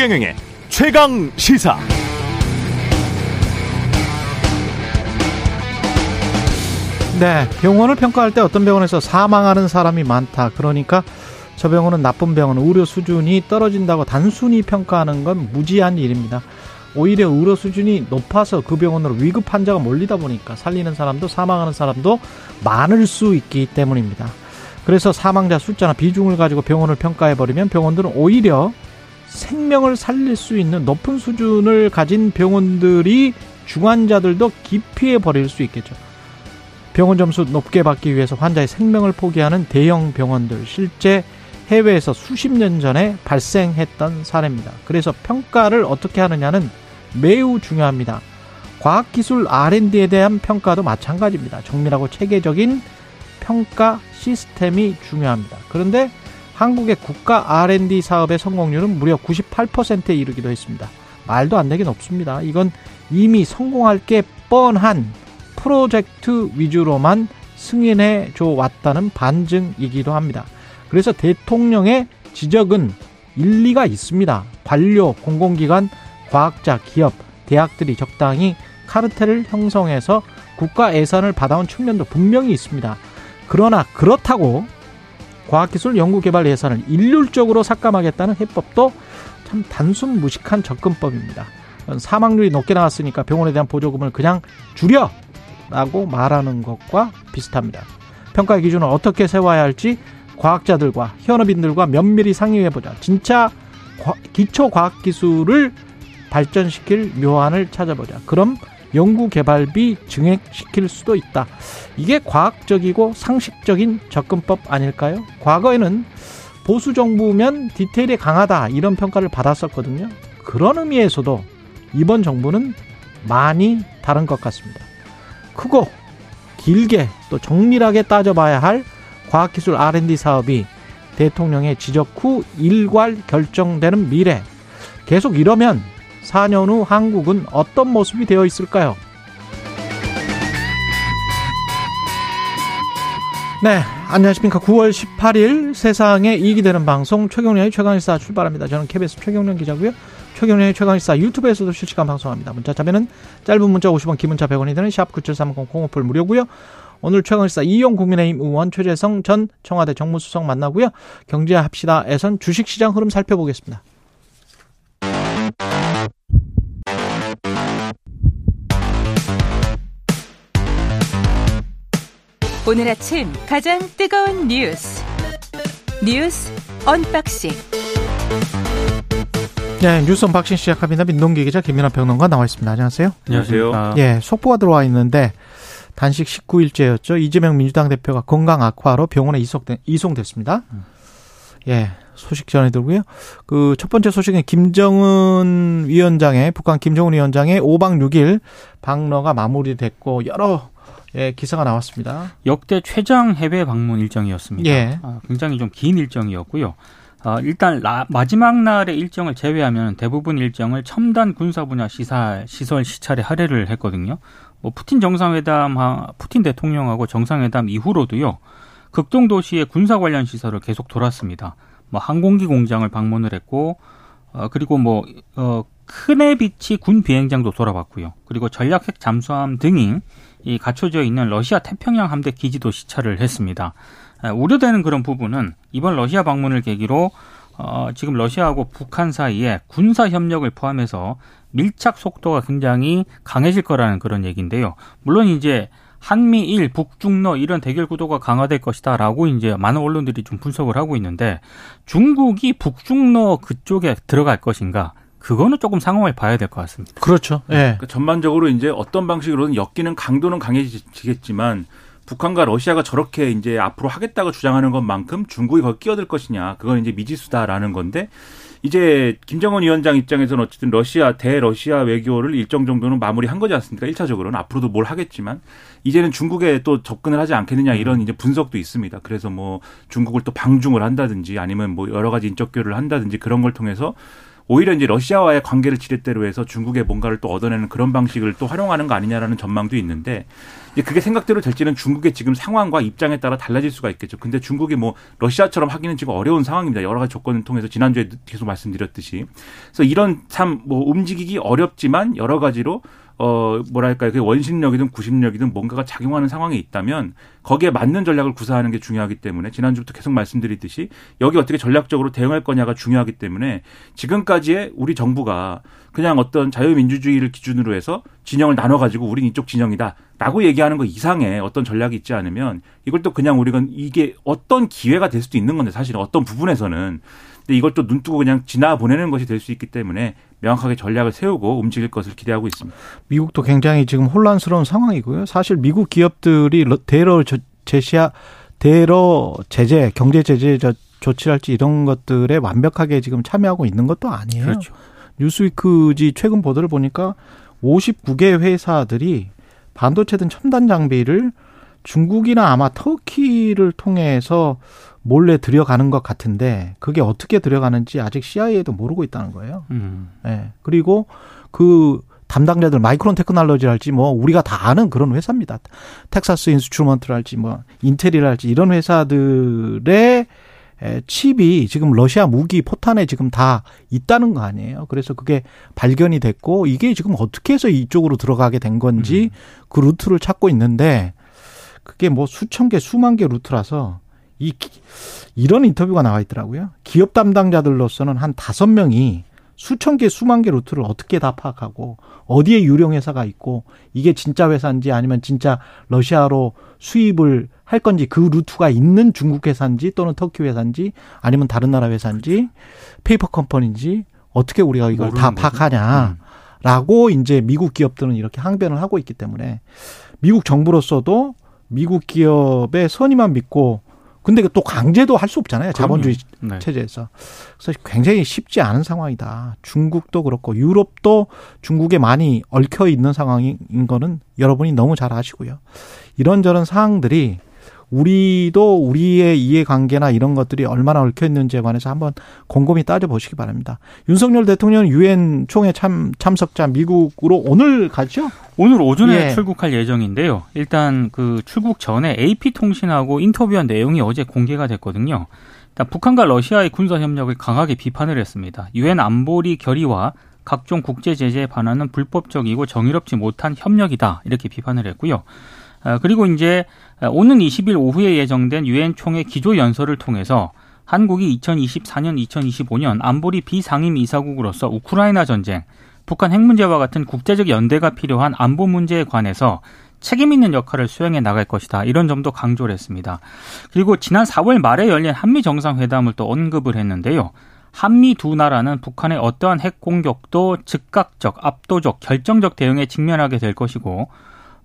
최경영의 최강 시사. 네, 병원을 평가할 때 어떤 병원에서 사망하는 사람이 많다. 그러니까 저 병원은 나쁜 병원, 의료 수준이 떨어진다고 단순히 평가하는 건 무지한 일입니다. 오히려 의료 수준이 높아서 그 병원으로 위급 환자가 몰리다 보니까 살리는 사람도 사망하는 사람도 많을 수 있기 때문입니다. 그래서 사망자 숫자나 비중을 가지고 병원을 평가해버리면 병원들은 오히려 생명을 살릴 수 있는 높은 수준을 가진 병원들이 중환자들도 기피해 버릴 수 있겠죠. 병원 점수 높게 받기 위해서 환자의 생명을 포기하는 대형 병원들 실제 해외에서 수십 년 전에 발생했던 사례입니다. 그래서 평가를 어떻게 하느냐는 매우 중요합니다. 과학기술 R&D에 대한 평가도 마찬가지입니다. 정밀하고 체계적인 평가 시스템이 중요합니다. 그런데 한국의 국가 R&D 사업의 성공률은 무려 98%에 이르기도 했습니다. 말도 안 되게 높습니다. 이건 이미 성공할 게 뻔한 프로젝트 위주로만 승인해 줘 왔다는 반증이기도 합니다. 그래서 대통령의 지적은 일리가 있습니다. 관료, 공공기관, 과학자, 기업, 대학들이 적당히 카르텔을 형성해서 국가 예산을 받아온 측면도 분명히 있습니다. 그러나 그렇다고 과학기술 연구개발 예산을 일률적으로 삭감하겠다는 해법도 참 단순 무식한 접근법입니다. 사망률이 높게 나왔으니까 병원에 대한 보조금을 그냥 줄여! 라고 말하는 것과 비슷합니다. 평가의 기준을 어떻게 세워야 할지 과학자들과 현업인들과 면밀히 상의해보자. 진짜 기초 과학기술을 발전시킬 묘안을 찾아보자. 그럼 연구개발비 증액시킬 수도 있다. 이게 과학적이고 상식적인 접근법 아닐까요? 과거에는 보수 정부면 디테일이 강하다 이런 평가를 받았었거든요. 그런 의미에서도 이번 정부는 많이 다른 것 같습니다. 크고 길게 또 정밀하게 따져봐야 할 과학기술 R&D 사업이 대통령의 지적 후 일괄 결정되는 미래 계속 이러면 4년 후 한국은 어떤 모습이 되어 있을까요? 네, 안녕하십니까. 9월 18일 세상에 이익이 되는 방송 최경련의 최강일사 출발합니다. 저는 KBS 최경련 기자고요. 최경련의 최강일사 유튜브에서도 실시간 방송합니다. 문자 참여는 짧은 문자 50원, 긴 문자 100원이 되는 샵 9730 공오플 무료고요. 오늘 최강일사 이용 국민의힘 의원 최재성 전 청와대 정무수석 만나고요. 경제합시다에선 주식시장 흐름 살펴보겠습니다. 오늘 아침 가장 뜨거운 뉴스 뉴스 언박싱 네, 뉴스 언박싱 시작합니다. 민동기 기자 김민아 평론가 나와 있습니다. 안녕하세요. 안녕하세요. 예, 속보가 들어와 있는데 단식 19일째였죠. 이재명 민주당 대표가 건강 악화로 병원에 이송된, 이송됐습니다. 예, 소식 전해드리고요. 그 첫 번째 소식은 김정은 위원장의 북한 김정은 위원장의 5박 6일 방러가 마무리됐고 여러 예, 기사가 나왔습니다. 역대 최장 해외 방문 일정이었습니다. 예. 아, 굉장히 좀 긴 일정이었고요. 아, 일단 라, 마지막 날의 일정을 제외하면 대부분 일정을 첨단 군사 분야 시설, 시설 시찰에 할애를 했거든요. 뭐 푸틴 정상회담, 푸틴 대통령하고 정상회담 이후로도요. 극동 도시의 군사 관련 시설을 계속 돌았습니다. 뭐 항공기 공장을 방문을 했고, 어, 그리고 뭐, 어, 크네비치 군 비행장도 돌아봤고요. 그리고 전략 핵 잠수함 등이 이 갖춰져 있는 러시아 태평양 함대 기지도 시찰을 했습니다. 우려되는 그런 부분은 이번 러시아 방문을 계기로 어, 지금 러시아하고 북한 사이에 군사 협력을 포함해서 밀착 속도가 굉장히 강해질 거라는 그런 얘기인데요. 물론 이제 한미일, 북중러 이런 대결 구도가 강화될 것이다라고 이제 많은 언론들이 좀 분석을 하고 있는데 중국이 북중러 그쪽에 들어갈 것인가 그거는 조금 상황을 봐야 될 것 같습니다. 그렇죠. 예. 네. 그러니까 전반적으로 이제 어떤 방식으로든 엮이는 강도는 강해지겠지만 북한과 러시아가 저렇게 이제 앞으로 하겠다고 주장하는 것만큼 중국이 거기 끼어들 것이냐 그건 이제 미지수다라는 건데 이제 김정은 위원장 입장에서는 어쨌든 러시아 대러시아 외교를 일정 정도는 마무리한 거지 않습니까? 일차적으로는 앞으로도 뭘 하겠지만 이제는 중국에 또 접근을 하지 않겠느냐 이런 이제 분석도 있습니다. 그래서 뭐 중국을 또 방중을 한다든지 아니면 뭐 여러 가지 인적 교류를 한다든지 그런 걸 통해서 오히려 이제 러시아와의 관계를 지렛대로 해서 중국의 뭔가를 또 얻어내는 그런 방식을 또 활용하는 거 아니냐라는 전망도 있는데 이제 그게 생각대로 될지는 중국의 지금 상황과 입장에 따라 달라질 수가 있겠죠. 근데 중국이 뭐 러시아처럼 하기는 지금 어려운 상황입니다. 여러 가지 조건을 통해서 지난주에 계속 말씀드렸듯이. 그래서 이런 참 뭐 움직이기 어렵지만 여러 가지로 어, 뭐랄까요. 그 원심력이든 구심력이든 뭔가가 작용하는 상황이 있다면 거기에 맞는 전략을 구사하는 게 중요하기 때문에 지난주부터 계속 말씀드리듯이 여기 어떻게 전략적으로 대응할 거냐가 중요하기 때문에 지금까지의 우리 정부가 그냥 어떤 자유민주주의를 기준으로 해서 진영을 나눠 가지고 우린 이쪽 진영이다. 라고 얘기하는 거 이상의 어떤 전략이 있지 않으면 이걸 또 그냥 우리가 이게 어떤 기회가 될 수도 있는 건데 사실은 어떤 부분에서는 근데 이걸 또 눈 뜨고 그냥 지나 보내는 것이 될 수 있기 때문에 명확하게 전략을 세우고 움직일 것을 기대하고 있습니다. 미국도 굉장히 지금 혼란스러운 상황이고요. 사실 미국 기업들이 대러 제시하 대러 제재, 경제 제재 조치랄지 이런 것들에 완벽하게 지금 참여하고 있는 것도 아니에요. 그렇죠. 뉴스위크지 최근 보도를 보니까 59개 회사들이 반도체 등 첨단 장비를 중국이나 아마 터키를 통해서 몰래 들여가는 것 같은데 그게 어떻게 들여가는지 아직 CIA도 모르고 있다는 거예요. 음. 네. 그리고 그 담당자들 마이크론 테크놀로지랄지 뭐 우리가 다 아는 그런 회사입니다. 텍사스 인스트루먼트랄지 뭐 인텔이랄지 이런 회사들의 칩이 지금 러시아 무기 포탄에 지금 다 있다는 거 아니에요. 그래서 그게 발견이 됐고 이게 지금 어떻게 해서 이쪽으로 들어가게 된 건지 음. 그 루트를 찾고 있는데 그게 뭐 수천 개, 수만 개 루트라서 이 이런 인터뷰가 나와 있더라고요. 기업 담당자들로서는 한 다섯 명이 수천 개, 수만 개 루트를 어떻게 다 파악하고 어디에 유령 회사가 있고 이게 진짜 회사인지 아니면 진짜 러시아로 수입을 할 건지 그 루트가 있는 중국 회사인지 또는 터키 회사인지 아니면 다른 나라 회사인지 페이퍼 컴퍼니인지 어떻게 우리가 이걸 다 파악하냐라고 음. 이제 미국 기업들은 이렇게 항변을 하고 있기 때문에 미국 정부로서도 미국 기업의 선의만 믿고 근데 또 강제도 할 수 없잖아요. 자본주의 네. 체제에서. 그래서 굉장히 쉽지 않은 상황이다. 중국도 그렇고 유럽도 중국에 많이 얽혀 있는 상황인 거는 여러분이 너무 잘 아시고요. 이런저런 사항들이 우리도 우리의 이해관계나 이런 것들이 얼마나 얽혀 있는지에 관해서 한번 곰곰이 따져 보시기 바랍니다. 윤석열 대통령 유엔 총회 참, 참석자 미국으로 오늘 가죠? 오늘 오전에 예. 출국할 예정인데요. 일단 그 출국 전에 AP통신하고 인터뷰한 내용이 어제 공개가 됐거든요. 일단 북한과 러시아의 군사 협력을 강하게 비판을 했습니다. 유엔 안보리 결의와 각종 국제 제재에 반하는 불법적이고 정의롭지 못한 협력이다 이렇게 비판을 했고요. 아, 그리고 이제 오는 20일 오후에 예정된 유엔 총회 기조 연설을 통해서 한국이 2024년, 2025년 안보리 비상임 이사국으로서 우크라이나 전쟁, 북한 핵 문제와 같은 국제적 연대가 필요한 안보 문제에 관해서 책임 있는 역할을 수행해 나갈 것이다. 이런 점도 강조를 했습니다. 그리고 지난 4월 말에 열린 한미 정상회담을 또 언급을 했는데요. 한미 두 나라는 북한의 어떠한 핵 공격도 즉각적, 압도적, 결정적 대응에 직면하게 될 것이고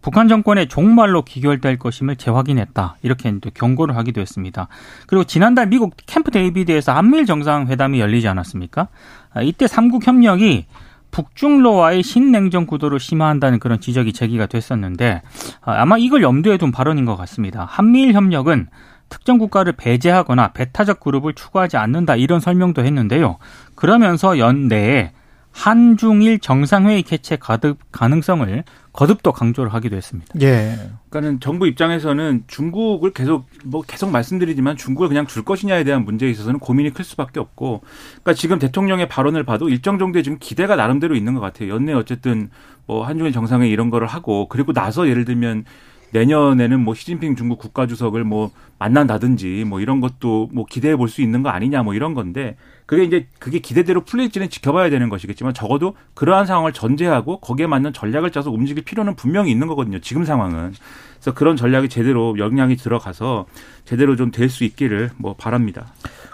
북한 정권의 종말로 귀결될 것임을 재확인했다. 이렇게 경고를 하기도 했습니다. 그리고 지난달 미국 캠프 데이비드에서 한미일 정상회담이 열리지 않았습니까? 아, 이때 삼국 협력이 북중로와의 신냉전 구도를 심화한다는 그런 지적이 제기가 됐었는데 아, 아마 이걸 염두에 둔 발언인 것 같습니다. 한미일 협력은 특정 국가를 배제하거나 배타적 그룹을 추구하지 않는다 이런 설명도 했는데요. 그러면서 연내에 한중일 정상회의 개최 가득 가능성을 거듭도 강조를 하기도 했습니다. 예. 그러니까는 정부 입장에서는 중국을 계속 뭐 계속 말씀드리지만 중국을 그냥 줄 것이냐에 대한 문제에 있어서는 고민이 클 수밖에 없고, 그러니까 지금 대통령의 발언을 봐도 일정 정도의 지금 기대가 나름대로 있는 것 같아요. 연내 어쨌든 뭐 한중일 정상회 이런 거를 하고 그리고 나서 예를 들면 내년에는 뭐 시진핑 중국 국가주석을 뭐 만난다든지 뭐 이런 것도 뭐 기대해 볼 수 있는 거 아니냐 뭐 이런 건데 그게 이제 그게 기대대로 풀릴지는 지켜봐야 되는 것이겠지만 적어도 그러한 상황을 전제하고 거기에 맞는 전략을 짜서 움직일 필요는 분명히 있는 거거든요. 지금 상황은. 그래서 그런 전략이 제대로 역량이 들어가서 제대로 좀 될 수 있기를 뭐 바랍니다.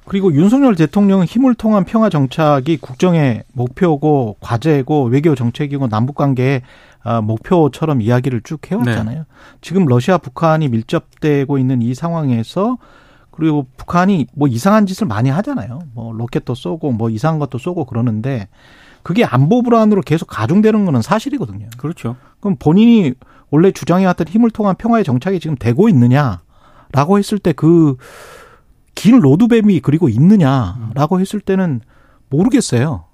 그리고 윤석열 대통령 힘을 통한 평화 정착이 국정의 목표고 과제고 외교 정책이고 남북 관계의 어, 목표처럼 이야기를 쭉 해왔잖아요. 네. 지금 러시아 북한이 밀접되고 있는 이 상황에서 그리고 북한이 뭐 이상한 짓을 많이 하잖아요. 뭐 로켓도 쏘고 뭐 이상한 것도 쏘고 그러는데 그게 안보 불안으로 계속 가중되는 거는 사실이거든요. 그렇죠. 그럼 본인이 원래 주장해왔던 힘을 통한 평화의 정착이 지금 되고 있느냐라고 했을 때 그 긴 로드맵이 그리고 있느냐라고 했을 때는 모르겠어요.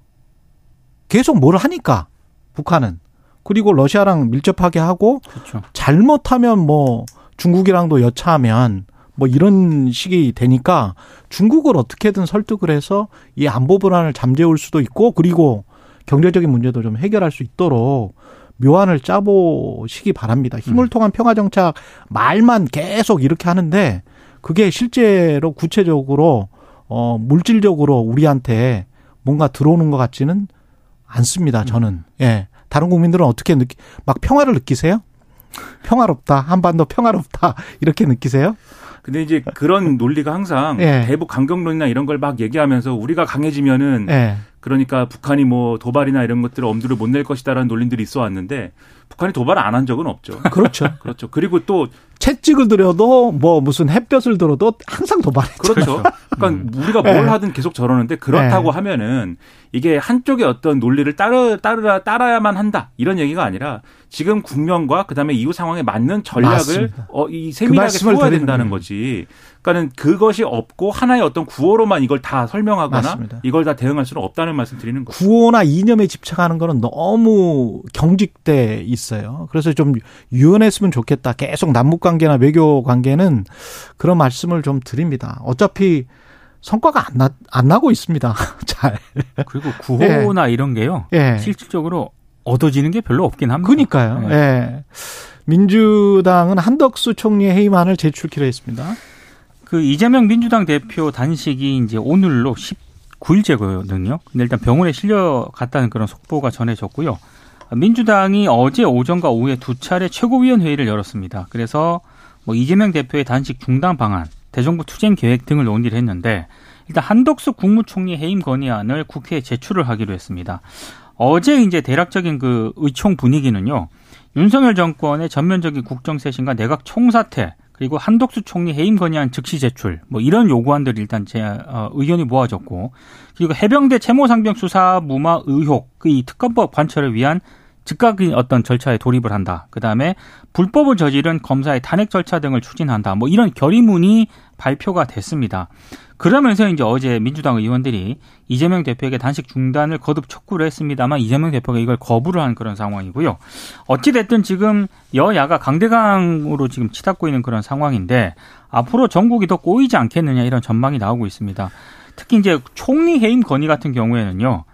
계속 뭘 하니까 북한은 그리고 러시아랑 밀접하게 하고 그렇죠. 잘못하면 뭐 중국이랑도 여차하면 뭐 이런 식이 되니까 중국을 어떻게든 설득을 해서 이 안보 불안을 잠재울 수도 있고 그리고 경제적인 문제도 좀 해결할 수 있도록 묘안을 짜보시기 바랍니다. 힘을 음. 통한 평화 정착 말만 계속 이렇게 하는데 그게 실제로 구체적으로 어 물질적으로 우리한테 뭔가 들어오는 것 같지는 않습니다. 저는 예 다른 국민들은 어떻게 느끼 막 평화를 느끼세요? 평화롭다 한반도 평화롭다 이렇게 느끼세요? 근데 이제 그런 논리가 항상 예. 대북 강경론이나 이런 걸 막 얘기하면서 우리가 강해지면은 예. 그러니까 북한이 뭐 도발이나 이런 것들을 엄두를 못 낼 것이다라는 논리들이 있어 왔는데 북한이 도발을 안한 적은 없죠. 그렇죠. 그렇죠. 그리고 또 채찍을 들여도 뭐 무슨 햇볕을 들어도 항상 도발했죠. 그렇죠. 그러니까 우리가 뭘 네. 하든 계속 저러는데 그렇다고 네. 하면은 이게 한쪽의 어떤 논리를 따르 따르라 따라야만 한다 이런 얘기가 아니라 지금 국면과 그다음에 이후 상황에 맞는 전략을. 어, 이 세밀하게 말씀을 세워야 된다는. 거지. 그러니까는 그것이 없고 하나의 어떤 구호로만 이걸 다 설명하거나 맞습니다. 이걸 다 대응할 수는 없다는 말씀 드리는 거죠. 구호나 이념에 집착하는 거는 너무 경직돼 있어요. 그래서 좀 유연했으면 좋겠다. 계속 남북 관계나 외교 관계는 그런 말씀을 좀 드립니다. 어차피 성과가 안, 나, 안 나고 있습니다. 잘. 그리고 구호나 이런 게요. 예. 실질적으로 얻어지는 게 별로 없긴 합니다. 그니까요. 예. 예. 민주당은 한덕수 총리의 해임안을 제출키로 했습니다. 그 이재명 민주당 대표 단식이 이제 오늘로 19일째거든요. 근데 일단 병원에 실려 갔다는 그런 속보가 전해졌고요. 민주당이 어제 오전과 오후에 두 차례 최고위원 회의를 열었습니다. 그래서 뭐 이재명 대표의 단식 중단 방안, 대정부 투쟁 계획 등을 논의를 했는데 일단 한덕수 국무총리 해임 건의안을 국회에 제출을 하기로 했습니다. 어제 이제 대략적인 그 의총 분위기는요. 윤석열 정권의 전면적인 국정쇄신과 내각 총사퇴 그리고 한덕수 총리 해임 건의안 즉시 제출 뭐 이런 요구안들이 일단 제 어, 의견이 모아졌고 그리고 해병대 채모 상병 수사 무마 의혹 그 이 특검법 관철을 위한 즉각인 어떤 절차에 돌입을 한다. 그 다음에 불법을 저지른 검사의 탄핵 절차 등을 추진한다. 뭐 이런 결의문이 발표가 됐습니다. 그러면서 이제 어제 민주당 의원들이 이재명 대표에게 단식 중단을 거듭 촉구를 했습니다만 이재명 대표가 이걸 거부를 한 그런 상황이고요. 어찌됐든 지금 여야가 강대강으로 지금 치닫고 있는 그런 상황인데 앞으로 전국이 더 꼬이지 않겠느냐 이런 전망이 나오고 있습니다. 특히 이제 총리 해임 건의 같은 경우에는요.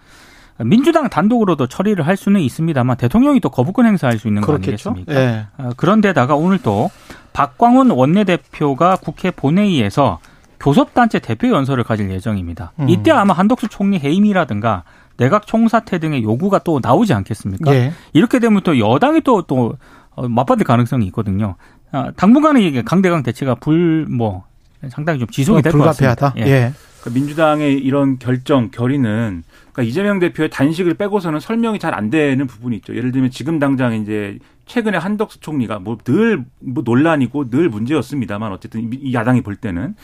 민주당 단독으로도 처리를 할 수는 있습니다만 대통령이 또 거부권 행사할 수 있는 거 그렇겠죠. 아니겠습니까? 예. 어, 그런데다가 오늘 또 박광훈 원내대표가 국회 본회의에서 교섭단체 대표 연설을 가질 예정입니다. 음. 이때 아마 한덕수 총리 해임이라든가 내각 총사퇴 등의 요구가 또 나오지 않겠습니까? 예. 이렇게 되면 또 여당이 또, 또, 어, 맞받을 가능성이 있거든요. 아, 당분간은 이게 강대강 대치가 불, 뭐, 상당히 좀 지속이 될 것 같습니다. 불가피하다. 예. 그러니까 민주당의 이런 결정 결의는 그러니까 이재명 대표의 단식을 빼고서는 설명이 잘 안 되는 부분이 있죠. 예를 들면 지금 당장 이제 최근에 한덕수 총리가 뭐 늘뭐 논란이고 늘 문제였습니다만 어쨌든 이 야당이 볼 때는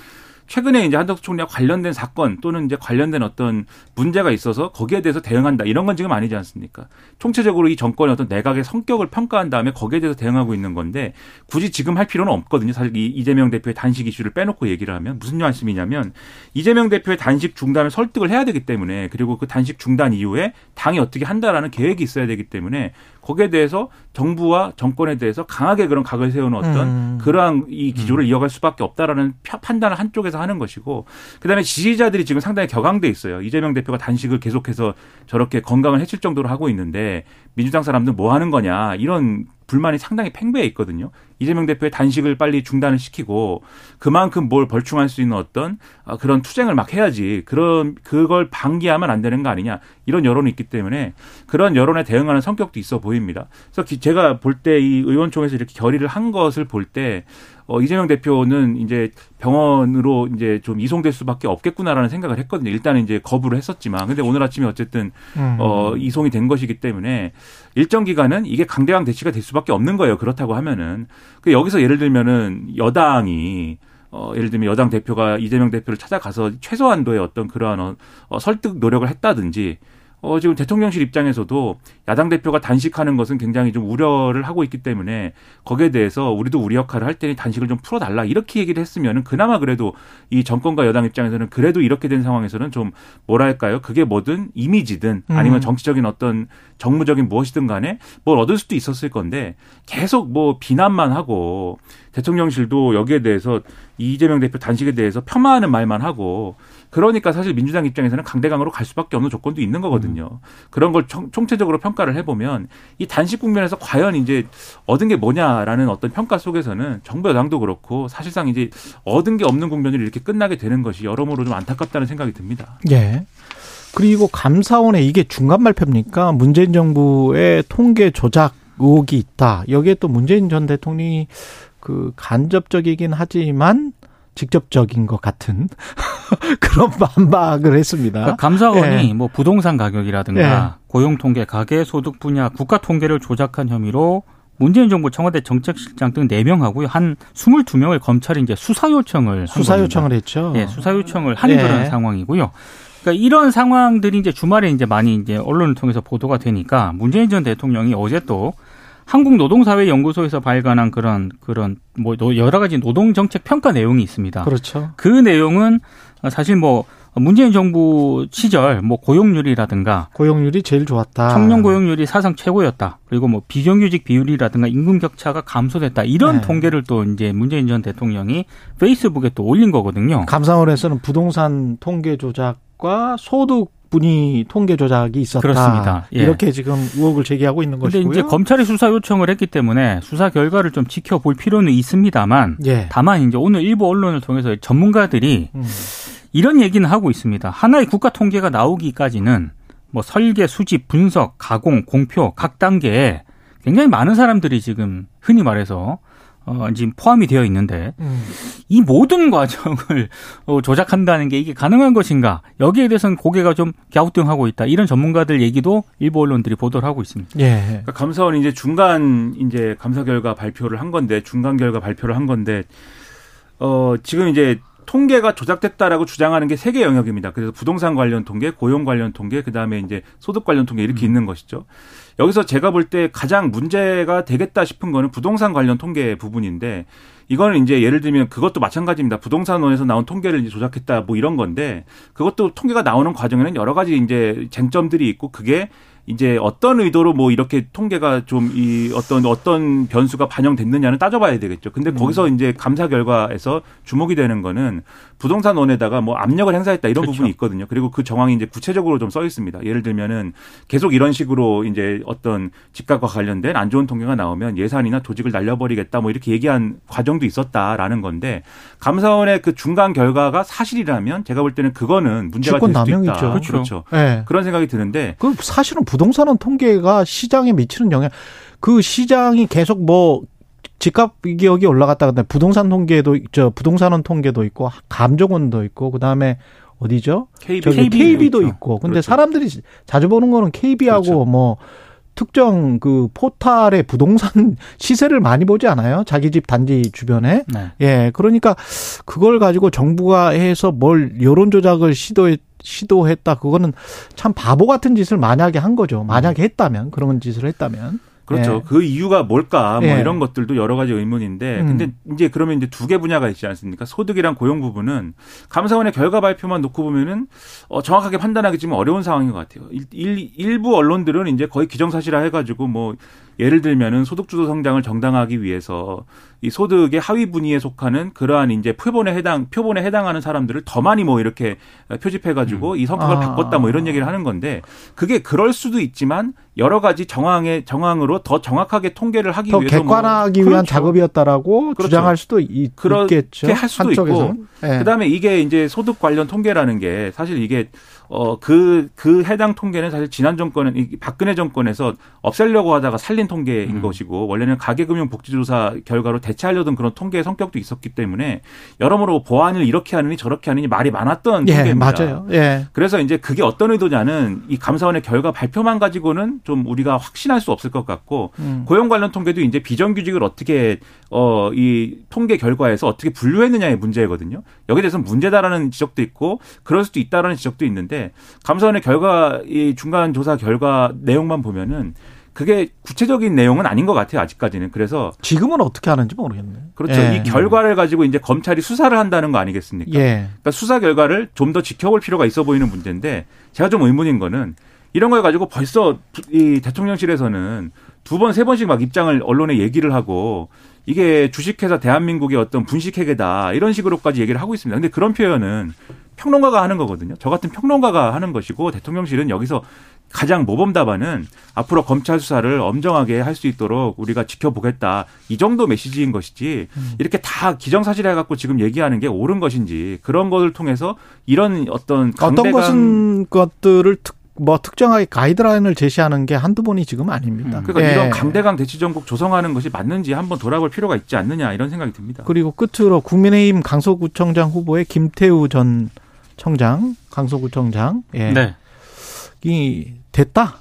최근에 이제 한덕수 총리와 관련된 사건 또는 이제 관련된 어떤 문제가 있어서 거기에 대해서 대응한다 이런 건 지금 아니지 않습니까? 총체적으로 이 정권의 어떤 내각의 성격을 평가한 다음에 거기에 대해서 대응하고 있는 건데 굳이 지금 할 필요는 없거든요. 사실 이 이재명 대표의 단식 이슈를 빼놓고 얘기를 하면 무슨 말씀이냐면 이재명 대표의 단식 중단을 설득을 해야 되기 때문에 그리고 그 단식 중단 이후에 당이 어떻게 한다라는 계획이 있어야 되기 때문에 거기에 대해서 정부와 정권에 대해서 강하게 그런 각을 세우는 어떤 음. 그러한 이 기조를 이어갈 수밖에 없다라는 펴- 판단을 한쪽에서 하는 것이고 그다음에 지지자들이 지금 상당히 격앙돼 있어요. 이재명 대표가 단식을 계속해서 저렇게 건강을 해칠 정도로 하고 있는데 민주당 사람들 뭐 하는 거냐 이런 불만이 상당히 팽배해 있거든요. 이재명 대표의 단식을 빨리 중단을 시키고 그만큼 뭘 벌충할 수 있는 어떤 아, 그런 투쟁을 막 해야지 그런 그걸 방기하면 안 되는 거 아니냐 이런 여론이 있기 때문에 그런 여론에 대응하는 성격도 있어 보입니다. 그래서 기- 제가 볼 때 이 의원총회에서 이렇게 결의를 한 것을 볼때 어, 이재명 대표는 이제 병원으로 이제 좀 이송될 수밖에 없겠구나라는 생각을 했거든요. 일단은 이제 거부를 했었지만 근데 오늘 아침에 어쨌든 음. 어, 이송이 된 것이기 때문에 일정 기간은 이게 강대강 대치가 될 수밖에 없는 거예요. 그렇다고 하면은 그 여기서 예를 들면은 여당이 어, 예를 들면 여당 대표가 이재명 대표를 찾아가서 최소한도의 어떤 그러한 어, 어, 설득 노력을 했다든지 어, 지금 대통령실 입장에서도 야당 대표가 단식하는 것은 굉장히 좀 우려를 하고 있기 때문에 거기에 대해서 우리도 우리 역할을 할 테니 단식을 좀 풀어달라 이렇게 얘기를 했으면은 그나마 그래도 이 정권과 여당 입장에서는 그래도 이렇게 된 상황에서는 좀 뭐랄까요 그게 뭐든 이미지든 아니면 음. 정치적인 어떤 정무적인 무엇이든 간에 뭘 얻을 수도 있었을 건데 계속 뭐 비난만 하고 대통령실도 여기에 대해서 이재명 대표 단식에 대해서 폄하하는 말만 하고 그러니까 사실 민주당 입장에서는 강대강으로 갈 수밖에 없는 조건도 있는 거거든요. 그런 걸 총, 총체적으로 평가를 해보면 이 단식 국면에서 과연 이제 얻은 게 뭐냐라는 어떤 평가 속에서는 정부 여당도 그렇고 사실상 이제 얻은 게 없는 국면으로 이렇게 끝나게 되는 것이 여러모로 좀 안타깝다는 생각이 듭니다. 예. 그리고 감사원에 이게 중간 발표입니까? 문재인 정부의 통계 조작 의혹이 있다. 여기에 또 문재인 전 대통령이 그 간접적이긴 하지만 직접적인 것 같은 그런 반박을 했습니다. 그러니까 감사원이 예. 뭐 부동산 가격이라든가 예. 고용 통계, 가계 소득 분야 국가 통계를 조작한 혐의로 문재인 정부 청와대 정책실장 등 4명하고요. 한 22명을 검찰이 이제 수사 요청을 한 수사. 요청을 했죠. 예, 수사 요청을 한 예. 그런 상황이고요. 그러니까 이런 상황들이 이제 주말에 이제 많이 이제 언론을 통해서 보도가 되니까 문재인 전 대통령이 어제 또 한국노동사회연구소에서 발간한 그런 그런 뭐 여러 가지 노동 정책 평가 내용이 있습니다. 그렇죠. 그 내용은 사실 뭐 문재인 정부 시절 뭐 고용률이라든가 고용률이 제일 좋았다. 청년 고용률이 사상 최고였다. 그리고 뭐 비정규직 비율이라든가 임금 격차가 감소됐다. 이런 네. 통계를 또 이제 문재인 전 대통령이 페이스북에 또 올린 거거든요. 감사원에서는 부동산 통계 조작과 소득 분위 통계 조작이 있었다. 그렇습니다. 예. 이렇게 지금 의혹을 제기하고 있는 근데 것이고요. 이제 검찰이 수사 요청을 했기 때문에 수사 결과를 좀 지켜볼 필요는 있습니다만 예. 다만 이제 오늘 일부 언론을 통해서 전문가들이 음. 이런 얘기는 하고 있습니다. 하나의 국가 통계가 나오기까지는 뭐 설계, 수집, 분석, 가공, 공표 각 단계에 굉장히 많은 사람들이 지금 흔히 말해서 어 지금 포함이 되어 있는데 음. 이 모든 과정을 어, 조작한다는 게 이게 가능한 것인가? 여기에 대해서는 고개가 좀 갸우뚱하고 있다. 이런 전문가들 얘기도 일부 언론들이 보도를 하고 있습니다. 예. 그러니까 감사원이 이제 중간 이제 감사 결과 발표를 한 건데 중간 결과 발표를 한 건데 어 지금 이제 통계가 조작됐다라고 주장하는 게 세 개 영역입니다. 그래서 부동산 관련 통계, 고용 관련 통계, 그 다음에 이제 소득 관련 통계 이렇게 있는 것이죠. 여기서 제가 볼 때 가장 문제가 되겠다 싶은 거는 부동산 관련 통계 부분인데 이거는 이제 예를 들면 그것도 마찬가지입니다. 부동산원에서 나온 통계를 조작했다 뭐 이런 건데 그것도 통계가 나오는 과정에는 여러 가지 이제 쟁점들이 있고 그게 이제 어떤 의도로 뭐 이렇게 통계가 좀 이 어떤 어떤 변수가 반영됐느냐는 따져봐야 되겠죠. 근데 거기서 이제 감사 결과에서 주목이 되는 거는 부동산 원에다가 뭐 압력을 행사했다 이런 그렇죠. 부분이 있거든요. 그리고 그 정황이 이제 구체적으로 좀 써 있습니다. 예를 들면은 계속 이런 식으로 이제 어떤 집값과 관련된 안 좋은 통계가 나오면 예산이나 조직을 날려버리겠다 뭐 이렇게 얘기한 과정도 있었다라는 건데 감사원의 그 중간 결과가 사실이라면 제가 볼 때는 그거는 문제가 될 수도 있다. 그렇죠. 그렇죠. 예. 그런 생각이 드는데 그 사실은 부 동산원 통계가 시장에 미치는 영향 그 시장이 계속 뭐 집값 기억이 올라갔다 근데 부동산 통계도 저 부동산원 통계도 있고 감정원도 있고 그다음에 어디죠? KB, KB 도 KB도 있죠. 있고. 근데 그렇죠. 사람들이 자주 보는 거는 KB하고 그렇죠. 뭐 특정 그 포탈의 부동산 시세를 많이 보지 않아요? 자기 집 단지 주변에. 네. 예. 그러니까 그걸 가지고 정부가 해서 뭘 여론 조작을 시도해 시도했다. 그거는 참 바보 같은 짓을 만약에 한 거죠. 만약에 했다면 그런 짓을 했다면. 그렇죠. 예. 그 이유가 뭘까? 뭐 예. 이런 것들도 여러 가지 의문인데, 음. 근데 이제 그러면 이제 두 개 분야가 있지 않습니까? 소득이랑 고용 부분은 감사원의 결과 발표만 놓고 보면은 어, 정확하게 판단하기 좀 어려운 상황인 것 같아요. 일, 일, 일부 언론들은 이제 거의 기정사실화 해가지고 뭐 예를 들면은 소득주도 성장을 정당화하기 위해서 이 소득의 하위 분위에 속하는 그러한 이제 표본에 해당 표본에 해당하는 사람들을 더 많이 뭐 이렇게 표집해 가지고 이 성격을 아. 바꿨다 뭐 이런 얘기를 하는 건데 그게 그럴 수도 있지만 여러 가지 정황의 정황으로 더 정확하게 통계를 하기 더 위해서 뭐 객관화하기 위한 그렇죠. 작업이었다라고 그렇죠. 주장할 수도 있, 그렇게 있겠죠. 할 수도 한쪽에서는. 예. 그다음에 이게 이제 소득 관련 통계라는 게 사실 이게 어그그 그 해당 통계는 사실 지난 정권은 이 박근혜 정권에서 없애려고 하다가 살린 통계인 음. 것이고 원래는 가계금융복지조사 결과로 대체하려던 그런 통계의 성격도 있었기 때문에 여러모로 보안을 이렇게 하느니 저렇게 하느니 말이 많았던 예, 통계입니다. 맞아요. 예. 그래서 이제 그게 어떤 의도냐는 이 감사원의 결과 발표만 가지고는 좀 우리가 확신할 수 없을 것 같고 음. 고용 관련 통계도 이제 비정규직을 어떻게 어 이 통계 결과에서 어떻게 분류했느냐의 문제거든요. 여기에 대해서 는 문제다라는 지적도 있고 그럴 수도 있다라는 지적도 있는데 감사원의 결과 이 중간 조사 결과 내용만 보면은 그게 구체적인 내용은 아닌 것 같아요 아직까지는 그래서 지금은 어떻게 하는지 모르겠네. 그렇죠 예. 이 결과를 가지고 이제 검찰이 수사를 한다는 거 아니겠습니까? 예. 그러니까 수사 결과를 좀 더 지켜볼 필요가 있어 보이는 문제인데 제가 좀 의문인 거는 이런 걸 가지고 벌써 이 대통령실에서는 두 번 세 번씩 막 입장을 언론에 얘기를 하고 이게 주식회사 대한민국의 어떤 분식회계다 이런 식으로까지 얘기를 하고 있습니다. 근데 그런 표현은 평론가가 하는 거거든요. 저 같은 평론가가 하는 것이고 대통령실은 여기서 가장 모범 답안은 앞으로 검찰 수사를 엄정하게 할 수 있도록 우리가 지켜보겠다 이 정도 메시지인 것이지 이렇게 다 기정사실 해 갖고 지금 얘기하는 게 옳은 것인지 그런 것을 통해서 이런 어떤 어떤 것은 것들을 특, 뭐 특정하게 가이드라인을 제시하는 게 한두 번이 지금 아닙니다. 그러니까 예. 이런 강대강 대치정국 조성하는 것이 맞는지 한번 돌아볼 필요가 있지 않느냐 이런 생각이 듭니다. 그리고 끝으로 국민의힘 강서구청장 후보의 김태우 전 청장, 강서구청장, 예. 네. 이 됐다.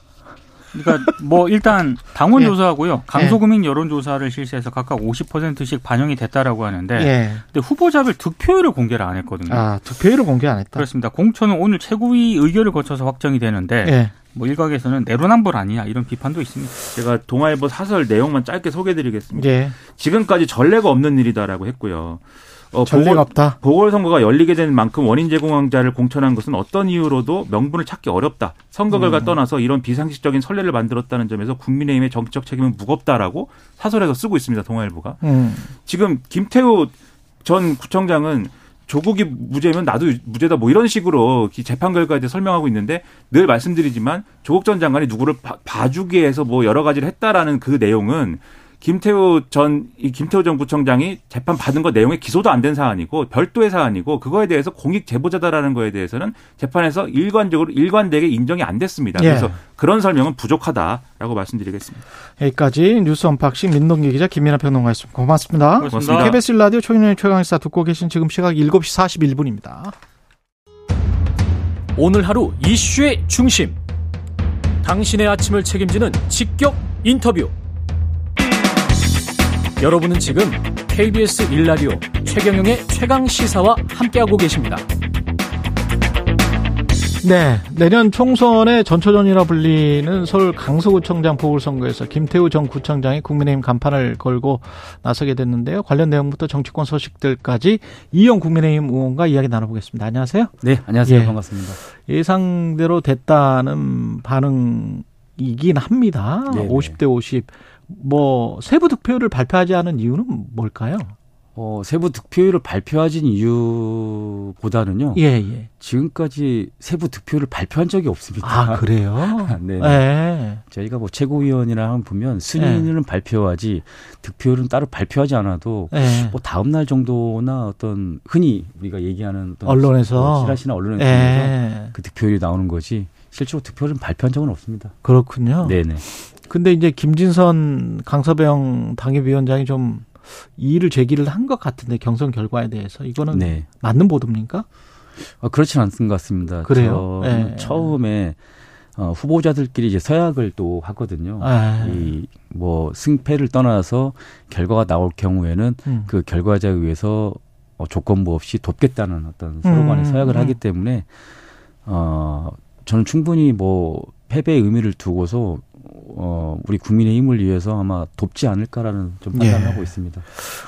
그러니까 뭐 일단 당원 예. 조사하고요. 강소구민 여론 조사를 실시해서 각각 50%씩 반영이 됐다라고 하는데 예. 근데 후보자별 득표율을 공개를 안 했거든요. 아 득표율을 공개 안 했다. 그렇습니다. 공천은 오늘 최고위 의결을 거쳐서 확정이 되는데 예. 뭐 일각에서는 내로남불 아니냐 이런 비판도 있습니다. 제가 동아일보 사설 내용만 짧게 소개해드리겠습니다. 예. 지금까지 전례가 없는 일이다라고 했고요. 어, 전례가 없다. 보궐선거가 열리게 된 만큼 원인 제공자를 공천한 것은 어떤 이유로도 명분을 찾기 어렵다. 선거 음. 결과 떠나서 이런 비상식적인 선례를 만들었다는 점에서 국민의힘의 정치적 책임은 무겁다라고 사설에서 쓰고 있습니다. 동아일보가. 음. 지금 김태우 전 구청장은 조국이 무죄면 나도 무죄다 뭐 이런 식으로 이 재판 결과에 대해 설명하고 있는데 늘 말씀드리지만 조국 전 장관이 누구를 봐- 봐주기 위해서 뭐 여러 가지를 했다라는 그 내용은 김태우 전, 이 김태우 전 구청장이 재판 받은 것 내용에 기소도 안 된 사안이고 별도의 사안이고 그거에 대해서 공익 제보자다라는 거에 대해서는 재판에서 일관적으로 일관되게 인정이 안 됐습니다. 예. 그래서 그런 설명은 부족하다라고 말씀드리겠습니다. 여기까지 뉴스 unboxing 민동기 기자 김민아 평론가였습니다. 고맙습니다. 고맙습니다. KBS 라디오 초인의 최강시사 듣고 계신 지금 시각 7시 41분입니다. 오늘 하루 이슈의 중심. 당신의 아침을 책임지는 직격 인터뷰. 여러분은 지금 KBS 일라디오 최경영의 최강 시사와 함께하고 계십니다. 네, 내년 총선의 전초전이라 불리는 서울 강서구청장 보궐선거에서 김태우 전 구청장이 국민의힘 간판을 걸고 나서게 됐는데요. 관련 내용부터 정치권 소식들까지 이영 국민의힘 의원과 이야기 나눠보겠습니다. 안녕하세요. 네, 안녕하세요. 예. 반갑습니다. 예상대로 됐다는 반응 이긴 합니다. 네네. 50대 50. 뭐 세부 득표율을 발표하지 않은 이유는 뭘까요? 어, 세부 득표율을 발표하진 이유보다는요. 예, 예. 지금까지 세부 득표율을 발표한 적이 없습니다. 아, 그래요? 네. 예. 저희가 뭐 최고위원이랑 보면 순위는 발표하지 득표율은 따로 발표하지 않아도 예. 뭐 다음 날 정도나 어떤 흔히 우리가 얘기하는 언론에서? 실하시나 언론에 통해서 예. 그 득표율이 나오는 거지 실제로 득표율은 발표한 적은 없습니다. 그렇군요. 네네. 근데 이제 김진선 강서병 당협위원장이 좀 이의를 제기를 한 것 같은데 경선 결과에 대해서 이거는 네. 맞는 보도입니까? 어, 그렇지는 않은 것 같습니다. 그래요? 예. 처음에 어, 후보자들끼리 이제 서약을 또 하거든요. 아. 이뭐 승패를 떠나서 결과가 나올 경우에는 음. 그 결과자에 의해서 어, 조건부 없이 돕겠다는 어떤 서로 간의 음, 서약을 음. 하기 때문에 어 저는 충분히 뭐 패배의 의미를 두고서 어 우리 국민의힘을 위해서 아마 돕지 않을까라는 좀 판단을 예. 하고 있습니다.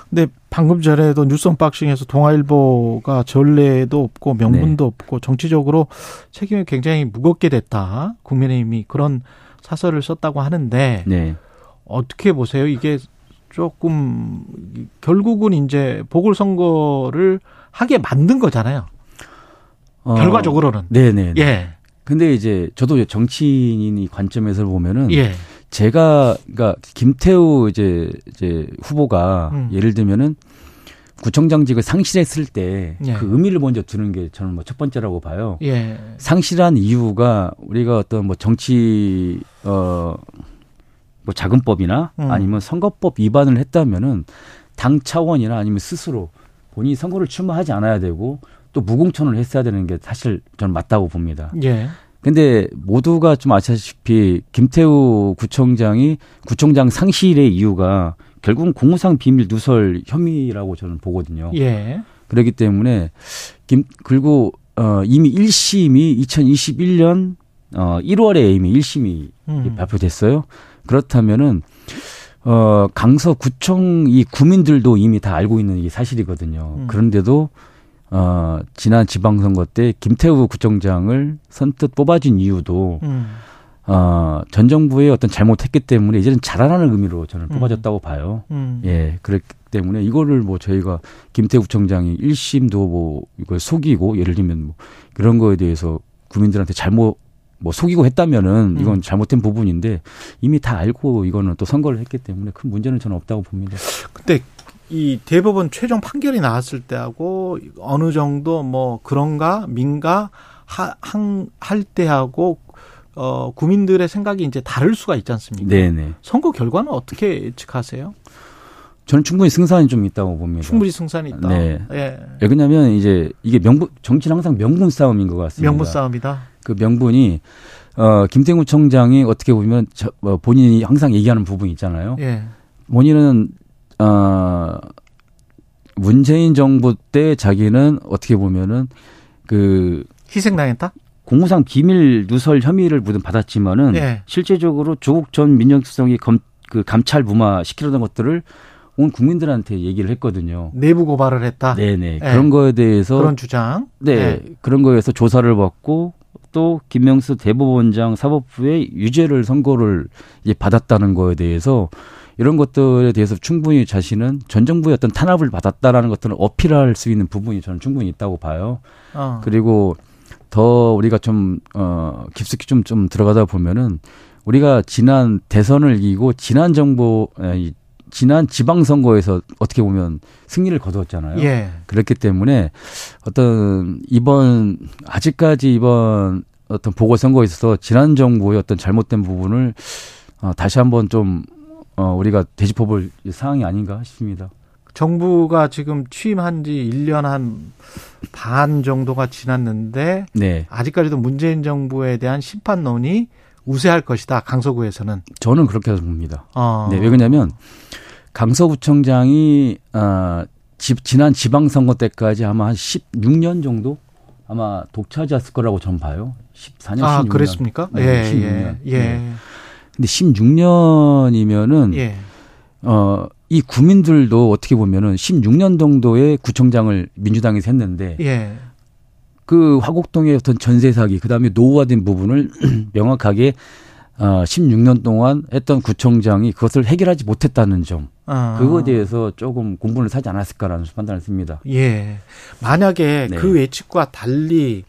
근데 방금 전에도 뉴스 언박싱에서 동아일보가 전례도 없고 명분도 없고 정치적으로 책임이 굉장히 무겁게 됐다. 국민의힘이 그런 사설을 썼다고 하는데 네. 어떻게 보세요? 이게 조금 결국은 이제 보궐선거를 하게 만든 거잖아요. 어, 결과적으로는. 네네. 예. 근데 이제 저도 정치인이 관점에서 보면은 예. 제가 그러니까 김태우 이제 이제 후보가 음. 예를 들면은 구청장직을 상실했을 때그 예. 의미를 먼저 두는 게 저는 뭐 첫 번째라고 봐요. 예. 상실한 이유가 우리가 어떤 뭐 정치 어 뭐 자금법이나 음. 아니면 선거법 위반을 했다면은 당 차원이나 아니면 스스로 본인이 선거를 출마하지 않아야 되고 또 무공천을 했어야 되는 게 사실 저는 맞다고 봅니다. 예. 근데 모두가 좀 아시다시피 김태우 구청장이 구청장 상실의 이유가 결국은 공무상 비밀 누설 혐의라고 저는 보거든요. 예. 그렇기 때문에 김 그리고 어, 이미 1심이 2021년 어, 1월에 이미 1심이 음. 발표됐어요. 그렇다면은 어, 강서구청 이 구민들도 이미 다 알고 있는 이 사실이거든요. 음. 그런데도 어, 지난 지방선거 때 김태우 구청장을 선뜻 뽑아준 이유도 음. 어, 전 정부의 어떤 잘못했기 때문에 이제는 잘하라는 의미로 저는 음. 뽑아줬다고 봐요. 음. 예, 그렇기 때문에 이거를 뭐 저희가 김태우 구청장이 1심도 뭐 이걸 속이고 예를 들면 뭐 그런 거에 대해서 국민들한테 잘못 뭐 속이고 했다면은 이건 음. 잘못된 부분인데 이미 다 알고 이거는 또 선거를 했기 때문에 큰 문제는 저는 없다고 봅니다. 근데 이 대법원 최종 판결이 나왔을 때하고 어느 정도 뭐 그런가 민가 하, 한, 할 때하고 어 국민들의 생각이 이제 다를 수가 있지 않습니까? 네네. 선거 결과는 어떻게 예측하세요? 저는 충분히 승산이 좀 있다고 봅니다. 충분히 승산이 있다. 네. 예. 왜 그러냐면 이제 이게 명분 정치는 항상 명분 싸움인 것 같습니다. 명분 싸움이다. 그 명분이 어 김태구 청장이 어떻게 보면 저, 어, 본인이 항상 얘기하는 부분 있잖아요. 예. 본인은 어 문재인 정부 때 자기는 어떻게 보면은 그 희생당했다? 공무상 비밀 누설 혐의를 무든 받았지만은 예. 실제적으로 조국 전 민정수석이 검, 그 감찰 무마 시키려던 것들을 온 국민들한테 얘기를 했거든요. 내부 고발을 했다. 네네 예. 그런 거에 대해서 그런 주장. 네 예. 그런 거에서 조사를 받고 또 김명수 대법원장 사법부의 유죄를 선고를 이제 받았다는 거에 대해서 이런 것들에 대해서 충분히 자신은 전 정부의 어떤 탄압을 받았다라는 것들을 어필할 수 있는 부분이 저는 충분히 있다고 봐요. 어. 그리고 더 우리가 좀, 어, 깊숙이 좀, 좀 들어가다 보면은 우리가 지난 대선을 이기고 지난 정부, 아니, 지난 지방선거에서 어떻게 보면 승리를 거두었잖아요. 예. 그렇기 때문에 어떤 이번, 아직까지 이번 어떤 보궐선거에 있어서 지난 정부의 어떤 잘못된 부분을 어, 다시 한번 좀, 어, 우리가 되짚어볼 사항이 아닌가 싶습니다. 정부가 지금 취임한 지 1년 한 반 정도가 지났는데 네. 아직까지도 문재인 정부에 대한 심판론이 우세할 것이다. 강서구에서는. 저는 그렇게 봅니다. 어. 네, 왜 그러냐면 강서구청장이 어, 집, 지난 지방선거 때까지 아마 한 16년 정도 아마 독차지했을 거라고 전 봐요. 14년, 아, 16년. 그랬습니까? 네, 예, 16년. 예, 예, 네. 근데 16년이면은 예. 어, 이 구민들도 어떻게 보면은 16년 정도의 구청장을 민주당에서 했는데 예. 그 화곡동의 어떤 전세 사기 그다음에 노후화된 부분을 명확하게 어, 16년 동안 했던 구청장이 그것을 해결하지 못했다는 점. 어. 그거에 대해서 조금 공분을 사지 않았을까라는 판단을 씁니다. 예. 만약에 네. 그 예측과 달리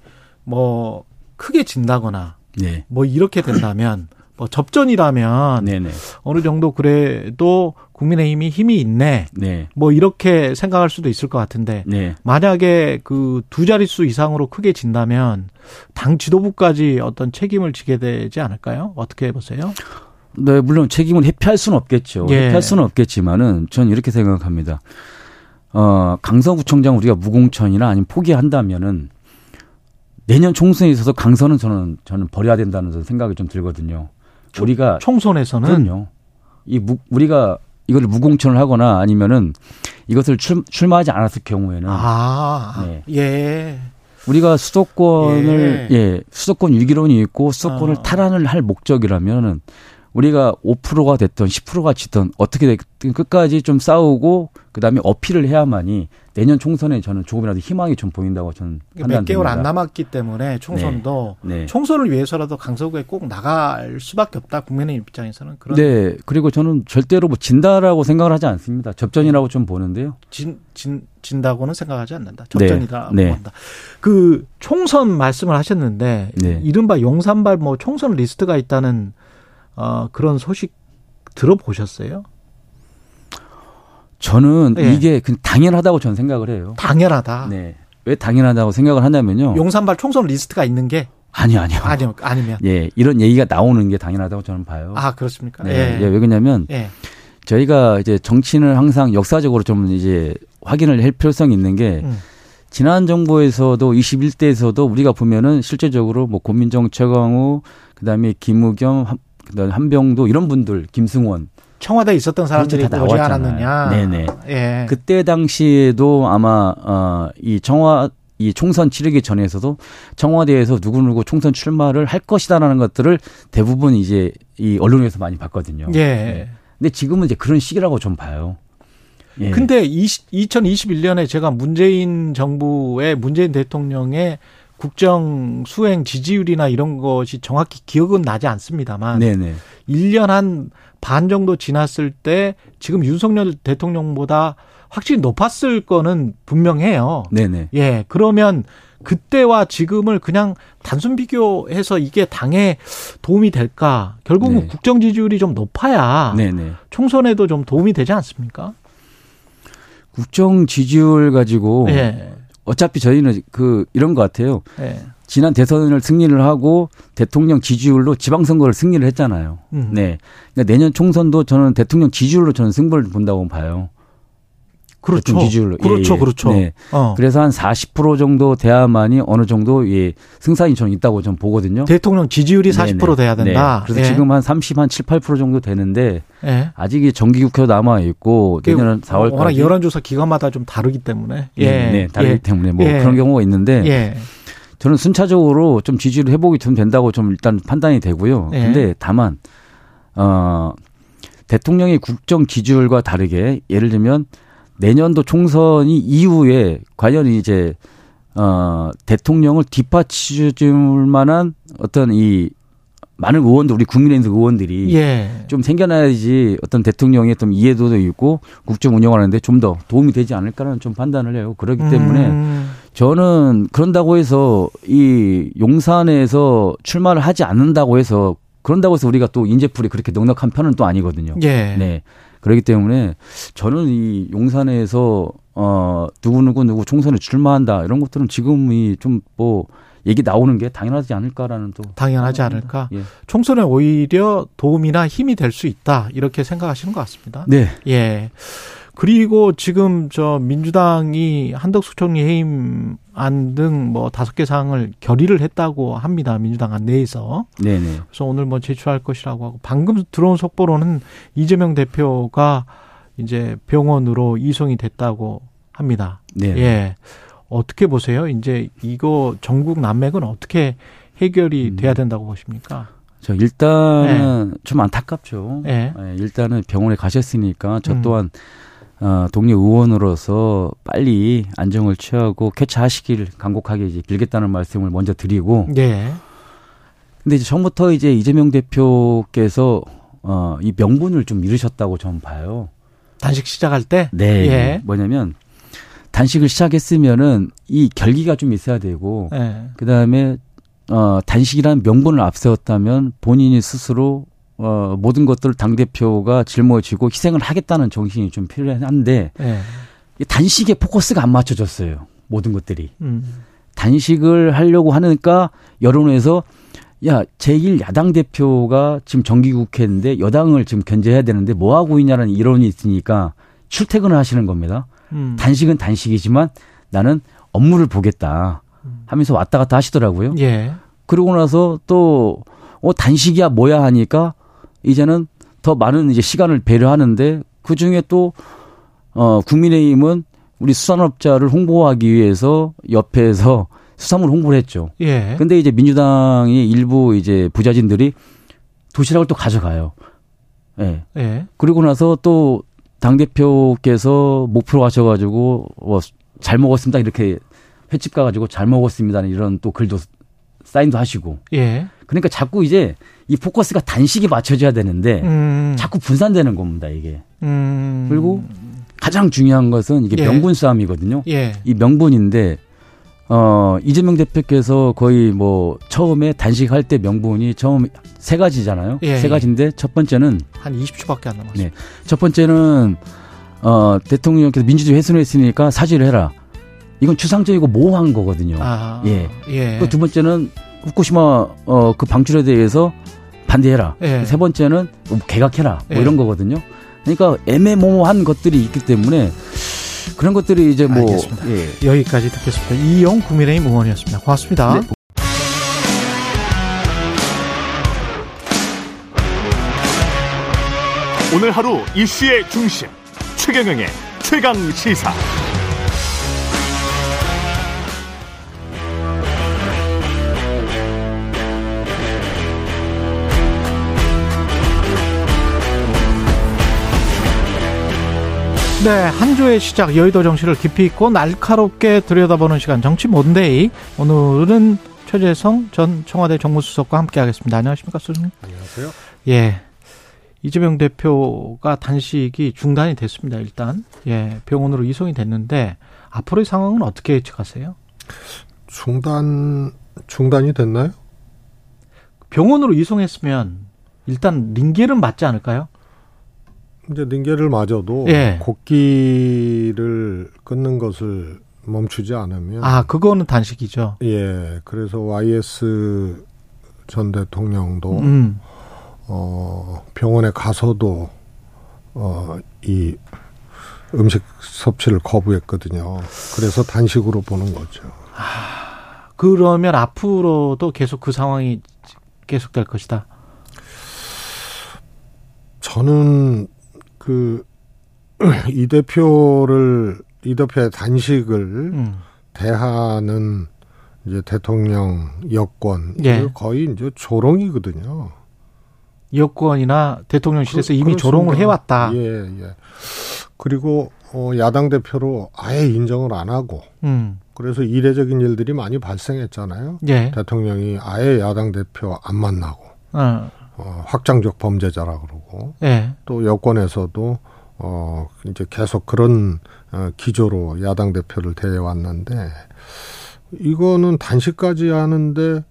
뭐 크게 진다거나 네. 뭐 이렇게 된다면 뭐 접전이라면 네네. 어느 정도 그래도 국민의힘이 힘이 있네. 네. 뭐 이렇게 생각할 수도 있을 것 같은데 네. 만약에 그 두 자릿수 이상으로 크게 진다면 당 지도부까지 어떤 책임을 지게 되지 않을까요? 어떻게 보세요? 네, 물론 책임은 회피할 수는 없겠죠. 예. 회피할 수는 없겠지만은 저는 이렇게 생각합니다. 어, 강서구청장 우리가 무공천이나 아니면 포기한다면은 내년 총선에 있어서 강서는 저는 저는 버려야 된다는 생각이 좀 들거든요. 우리가 총선에서는 그럼요. 이 무, 우리가 이걸 무공천을 하거나 아니면은 이것을 출, 출마하지 않았을 경우에는 아, 네. 예. 우리가 수도권을 예, 수도권 유기론이 있고 수도권을 어. 탈환을 할 목적이라면은 우리가 5%가 됐던 10%가 지던 어떻게 됐든 끝까지 좀 싸우고 그다음에 어필을 해야만이 내년 총선에 저는 조금이라도 희망이 좀 보인다고 저는 몇 개월 판단됩니다. 안 남았기 때문에 총선도 네. 총선을 위해서라도 강서구에 꼭 나갈 수밖에 없다. 국민의 입장에서는 그런 네. 그리고 저는 절대로 뭐 진다라고 생각을 하지 않습니다. 접전이라고 좀 보는데요. 진, 진, 진다고는 생각하지 않는다. 접전이다. 네. 고 한다. 그 총선 말씀을 하셨는데 네. 이른바 용산발 뭐 총선 리스트가 있다는 어, 그런 소식 들어보셨어요? 저는 네. 이게 그냥 당연하다고 저는 생각을 해요. 당연하다. 네. 왜 당연하다고 생각을 하냐면요. 용산발 총선 리스트가 있는 게 아니요, 아니요. 아니요 아니면 예, 이런 얘기가 나오는 게 당연하다고 저는 봐요. 아 그렇습니까? 네. 예. 예, 왜 그러냐면 예. 저희가 이제 정치는 항상 역사적으로 좀 이제 확인을 할 필요성이 있는 게 음. 지난 정부에서도 21대에서도 우리가 보면은 실제적으로 뭐 고민정 최강우 그다음에 김우겸 한- 그다음에 한병도 이런 분들 김승원 청와대에 있었던 사람들이 다 오지. 않았느냐. 네네. 예. 그때 당시에도 아마 어 이 청와 이 총선 치르기 전에서도 청와대에서 누구누구 총선 출마를 할 것이다라는 것들을 대부분 이제 이 언론에서 많이 봤거든요. 예. 네. 근데 지금은 이제 그런 시기라고 좀 봐요. 예. 근데 20, 2021년에 제가 문재인 정부의 문재인 대통령의 국정 수행 지지율이나 이런 것이 정확히 기억은 나지 않습니다만 네네. 1년 한 반 정도 지났을 때 지금 윤석열 대통령보다 확실히 높았을 거는 분명해요. 네네. 예. 그러면 그때와 지금을 그냥 단순 비교해서 이게 당에 도움이 될까? 결국은 네. 국정 지지율이 좀 높아야 네네. 총선에도 좀 도움이 되지 않습니까? 국정 지지율 가지고 예. 어차피 저희는 그 이런 것 같아요. 예. 지난 대선을 승리를 하고 대통령 지지율로 지방선거를 승리를 했잖아요. 음. 네. 그러니까 내년 총선도 저는 대통령 지지율로 저는 승부를 본다고 봐요. 그렇죠. 지지율로. 그렇죠. 예, 예. 그렇죠. 네. 어. 그래서 한 40% 정도 돼야만이 어느 정도 예, 승산이 저는 있다고 좀 보거든요. 대통령 지지율이 40% 네네. 돼야 된다. 네. 그래서 예. 지금 한 30, 한 7, 8% 정도 되는데 예. 아직 이 정기국회도 남아 있고 내년 4월까지 워낙 여론조사 기관마다 좀 다르기 때문에. 예. 네, 네, 다르기 예. 때문에 뭐 예. 그런 경우가 있는데 예. 저는 순차적으로 좀 지지를 회복이 좀 된다고 좀 일단 판단이 되고요. 예. 근데 다만 어 대통령의 국정 지지율과 다르게 예를 들면 내년도 총선이 이후에 과연 이제 어 대통령을 뒷받칠 만한 어떤 이 많은 의원들 우리 국민의힘 의원들이 예. 좀 생겨나야지 어떤 대통령의 좀 이해도도 있고 국정 운영하는데 좀 더 도움이 되지 않을까라는 좀 판단을 해요. 그렇기 때문에 음. 저는 그런다고 해서 이 용산에서 출마를 하지 않는다고 해서 그런다고 해서 우리가 또 인재풀이 그렇게 넉넉한 편은 또 아니거든요. 예. 네. 그렇기 때문에 저는 이 용산에서 어 누구 누구 누구 총선에 출마한다 이런 것들은 지금이 좀 뭐 얘기 나오는 게 당연하지 않을까라는 또 당연하지 않을까. 예. 총선에 오히려 도움이나 힘이 될 수 있다. 이렇게 생각하시는 것 같습니다. 네. 예. 그리고 지금 저 민주당이 한덕수 총리 해임 안 등 뭐 다섯 개 사항을 결의를 했다고 합니다. 민주당 안 내에서. 네, 네. 그래서 오늘 뭐 제출할 것이라고 하고 방금 들어온 속보로는 이재명 대표가 이제 병원으로 이송이 됐다고 합니다. 네. 예. 어떻게 보세요? 이제 이거 전국 난맥은 어떻게 해결이 음. 돼야 된다고 보십니까? 저 일단은 좀 안타깝죠. 예. 예, 일단은 병원에 가셨으니까 저 음. 또한 어, 동료 의원으로서 빨리 안정을 취하고 쾌차하시길 간곡하게 이제 빌겠다는 말씀을 먼저 드리고 예. 근데 이제 처음부터 이제 이재명 대표께서 어, 이 명분을 좀 잃으셨다고 저는 봐요. 단식 시작할 때? 네. 예. 뭐냐면 단식을 시작했으면은 이 결기가 좀 있어야 되고 예. 그다음에 어 단식이라는 명분을 앞세웠다면 본인이 스스로 어 모든 것들을 당 대표가 짊어지고 희생을 하겠다는 정신이 좀 필요한데 예. 이 단식에 포커스가 안 맞춰졌어요. 모든 것들이 음. 단식을 하려고 하니까 여론에서 야 제1 야당 대표가 지금 정기국회인데 여당을 지금 견제해야 되는데 뭐 하고 있냐는 이론이 있으니까 출퇴근을 하시는 겁니다. 음. 단식은 단식이지만 나는 업무를 보겠다 하면서 왔다 갔다 하시더라고요. 예. 그러고 나서 또, 어, 단식이야 뭐야 하니까 이제는 더 많은 이제 시간을 배려하는데 그 중에 또, 어, 국민의힘은 우리 수산업자를 홍보하기 위해서 옆에서 수산물 홍보를 했죠. 예. 근데 이제 민주당이 일부 이제 부자진들이 도시락을 또 가져가요. 예. 예. 그리고 나서 또 당대표께서 목표로 하셔가지고, 뭐, 잘 먹었습니다. 이렇게 횟집 가가지고 잘 먹었습니다. 이런 또 글도 사인도 하시고. 예. 그러니까 자꾸 이제 이 포커스가 단식이 맞춰져야 되는데 음. 자꾸 분산되는 겁니다. 이게. 음. 그리고 가장 중요한 것은 이게 예. 명분 싸움이거든요. 예. 이 명분인데 어 이재명 대표께서 거의 뭐 처음에 단식할 때 명분이 처음 세 가지잖아요. 예, 세 예. 가지인데 첫 번째는 한 20초밖에 안 남았어요. 네. 첫 번째는 어 대통령께서 민주주의 훼손했으니까 사죄를 해라. 이건 추상적이고 모호한 거거든요. 아. 예. 예. 그두 번째는 후쿠시마 어 그 방출에 대해서 반대해라. 예. 세 번째는 뭐 개각해라. 뭐 예. 이런 거거든요. 그러니까 애매모호한 것들이 있기 때문에 그런 것들이 이제 뭐 알겠습니다. 예. 여기까지 듣겠습니다. 이용 국민의힘 의원이었습니다. 고맙습니다. 네. 오늘 하루 이슈의 중심 최경영의 최강 시사 네, 한 주의 시작 여의도 정치를 깊이 있고 날카롭게 들여다보는 시간 정치 몬데이. 오늘은 최재성 전 청와대 정무수석과 함께하겠습니다. 안녕하십니까, 수석님? 안녕하세요. 예. 이재명 대표가 단식이 중단이 됐습니다. 일단 예 병원으로 이송이 됐는데 앞으로의 상황은 어떻게 예측하세요? 중단 중단이 됐나요? 병원으로 이송했으면 일단 링겔은 맞지 않을까요? 이제 링겔을 맞아도 예. 곡기를 끊는 것을 멈추지 않으면 아 그거는 단식이죠. 예 그래서 YS 전 대통령도 음. 어 병원에 가서도 어이 음식 섭취를 거부했거든요. 그래서 단식으로 보는 거죠. 그러면 앞으로도 계속 그 상황이 계속될 것이다. 저는 그 이 대표를 이 대표의 단식을 음. 대하는 이제 대통령 여권 예. 거의 이제 조롱이거든요. 여권이나 대통령실에서 그- 이미 조롱을 그렇습니다. 해왔다. 예, 예. 그리고 어 야당 대표로 아예 인정을 안 하고 음. 그래서 이례적인 일들이 많이 발생했잖아요. 예. 대통령이 아예 야당 대표 안 만나고 어. 어 확장적 범죄자라 그러고 예. 또 여권에서도 어 이제 계속 그런 어 기조로 야당 대표를 대해 왔는데 이거는 단식까지 하는데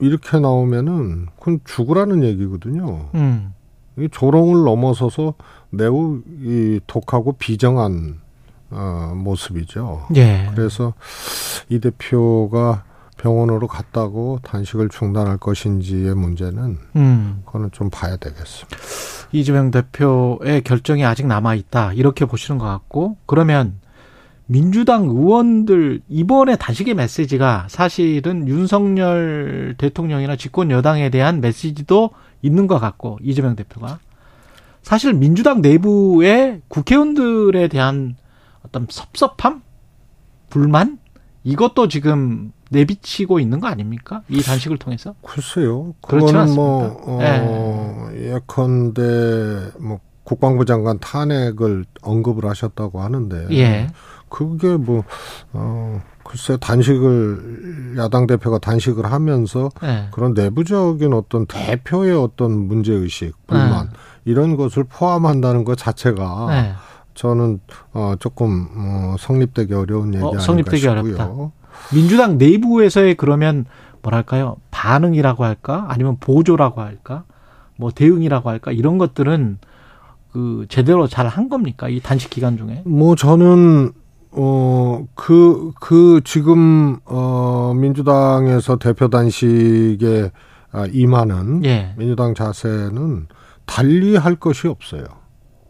이렇게 나오면은 그건 죽으라는 얘기거든요. 음. 이 조롱을 넘어서서 매우 이 독하고 비정한 어 모습이죠. 예. 그래서 이 대표가 병원으로 갔다고 단식을 중단할 것인지의 문제는 음. 그거는 좀 봐야 되겠습니다. 이재명 대표의 결정이 아직 남아 있다 이렇게 보시는 것 같고 그러면 민주당 의원들 이번에 단식의 메시지가 사실은 윤석열 대통령이나 집권 여당에 대한 메시지도 있는 것 같고 이재명 대표가 사실 민주당 내부의 국회의원들에 대한 어떤 섭섭함, 불만 이것도 지금 내비치고 있는 거 아닙니까? 이 단식을 통해서? 글쎄요. 그렇지 그거는 뭐? 어, 예컨대, 뭐, 국방부 장관 탄핵을 언급을 하셨다고 하는데. 예. 그게 뭐, 어, 글쎄, 단식을, 야당 대표가 단식을 하면서 예. 그런 내부적인 어떤 대표의 어떤 문제 의식, 불만, 이런 것을 포함한다는 것 자체가 예. 저는, 어, 조금, 어, 성립되기 어려운 얘기 어, 아닌가 성립되기 싶고요. 민주당 내부에서의 그러면 뭐랄까요? 반응이라고 할까? 아니면 보조라고 할까? 뭐 대응이라고 할까? 이런 것들은 그 제대로 잘 한 겁니까? 이 단식 기간 중에? 뭐 저는 어그그 지금 어 민주당에서 대표 단식에 아, 임하는 예. 민주당 자세는 달리 할 것이 없어요.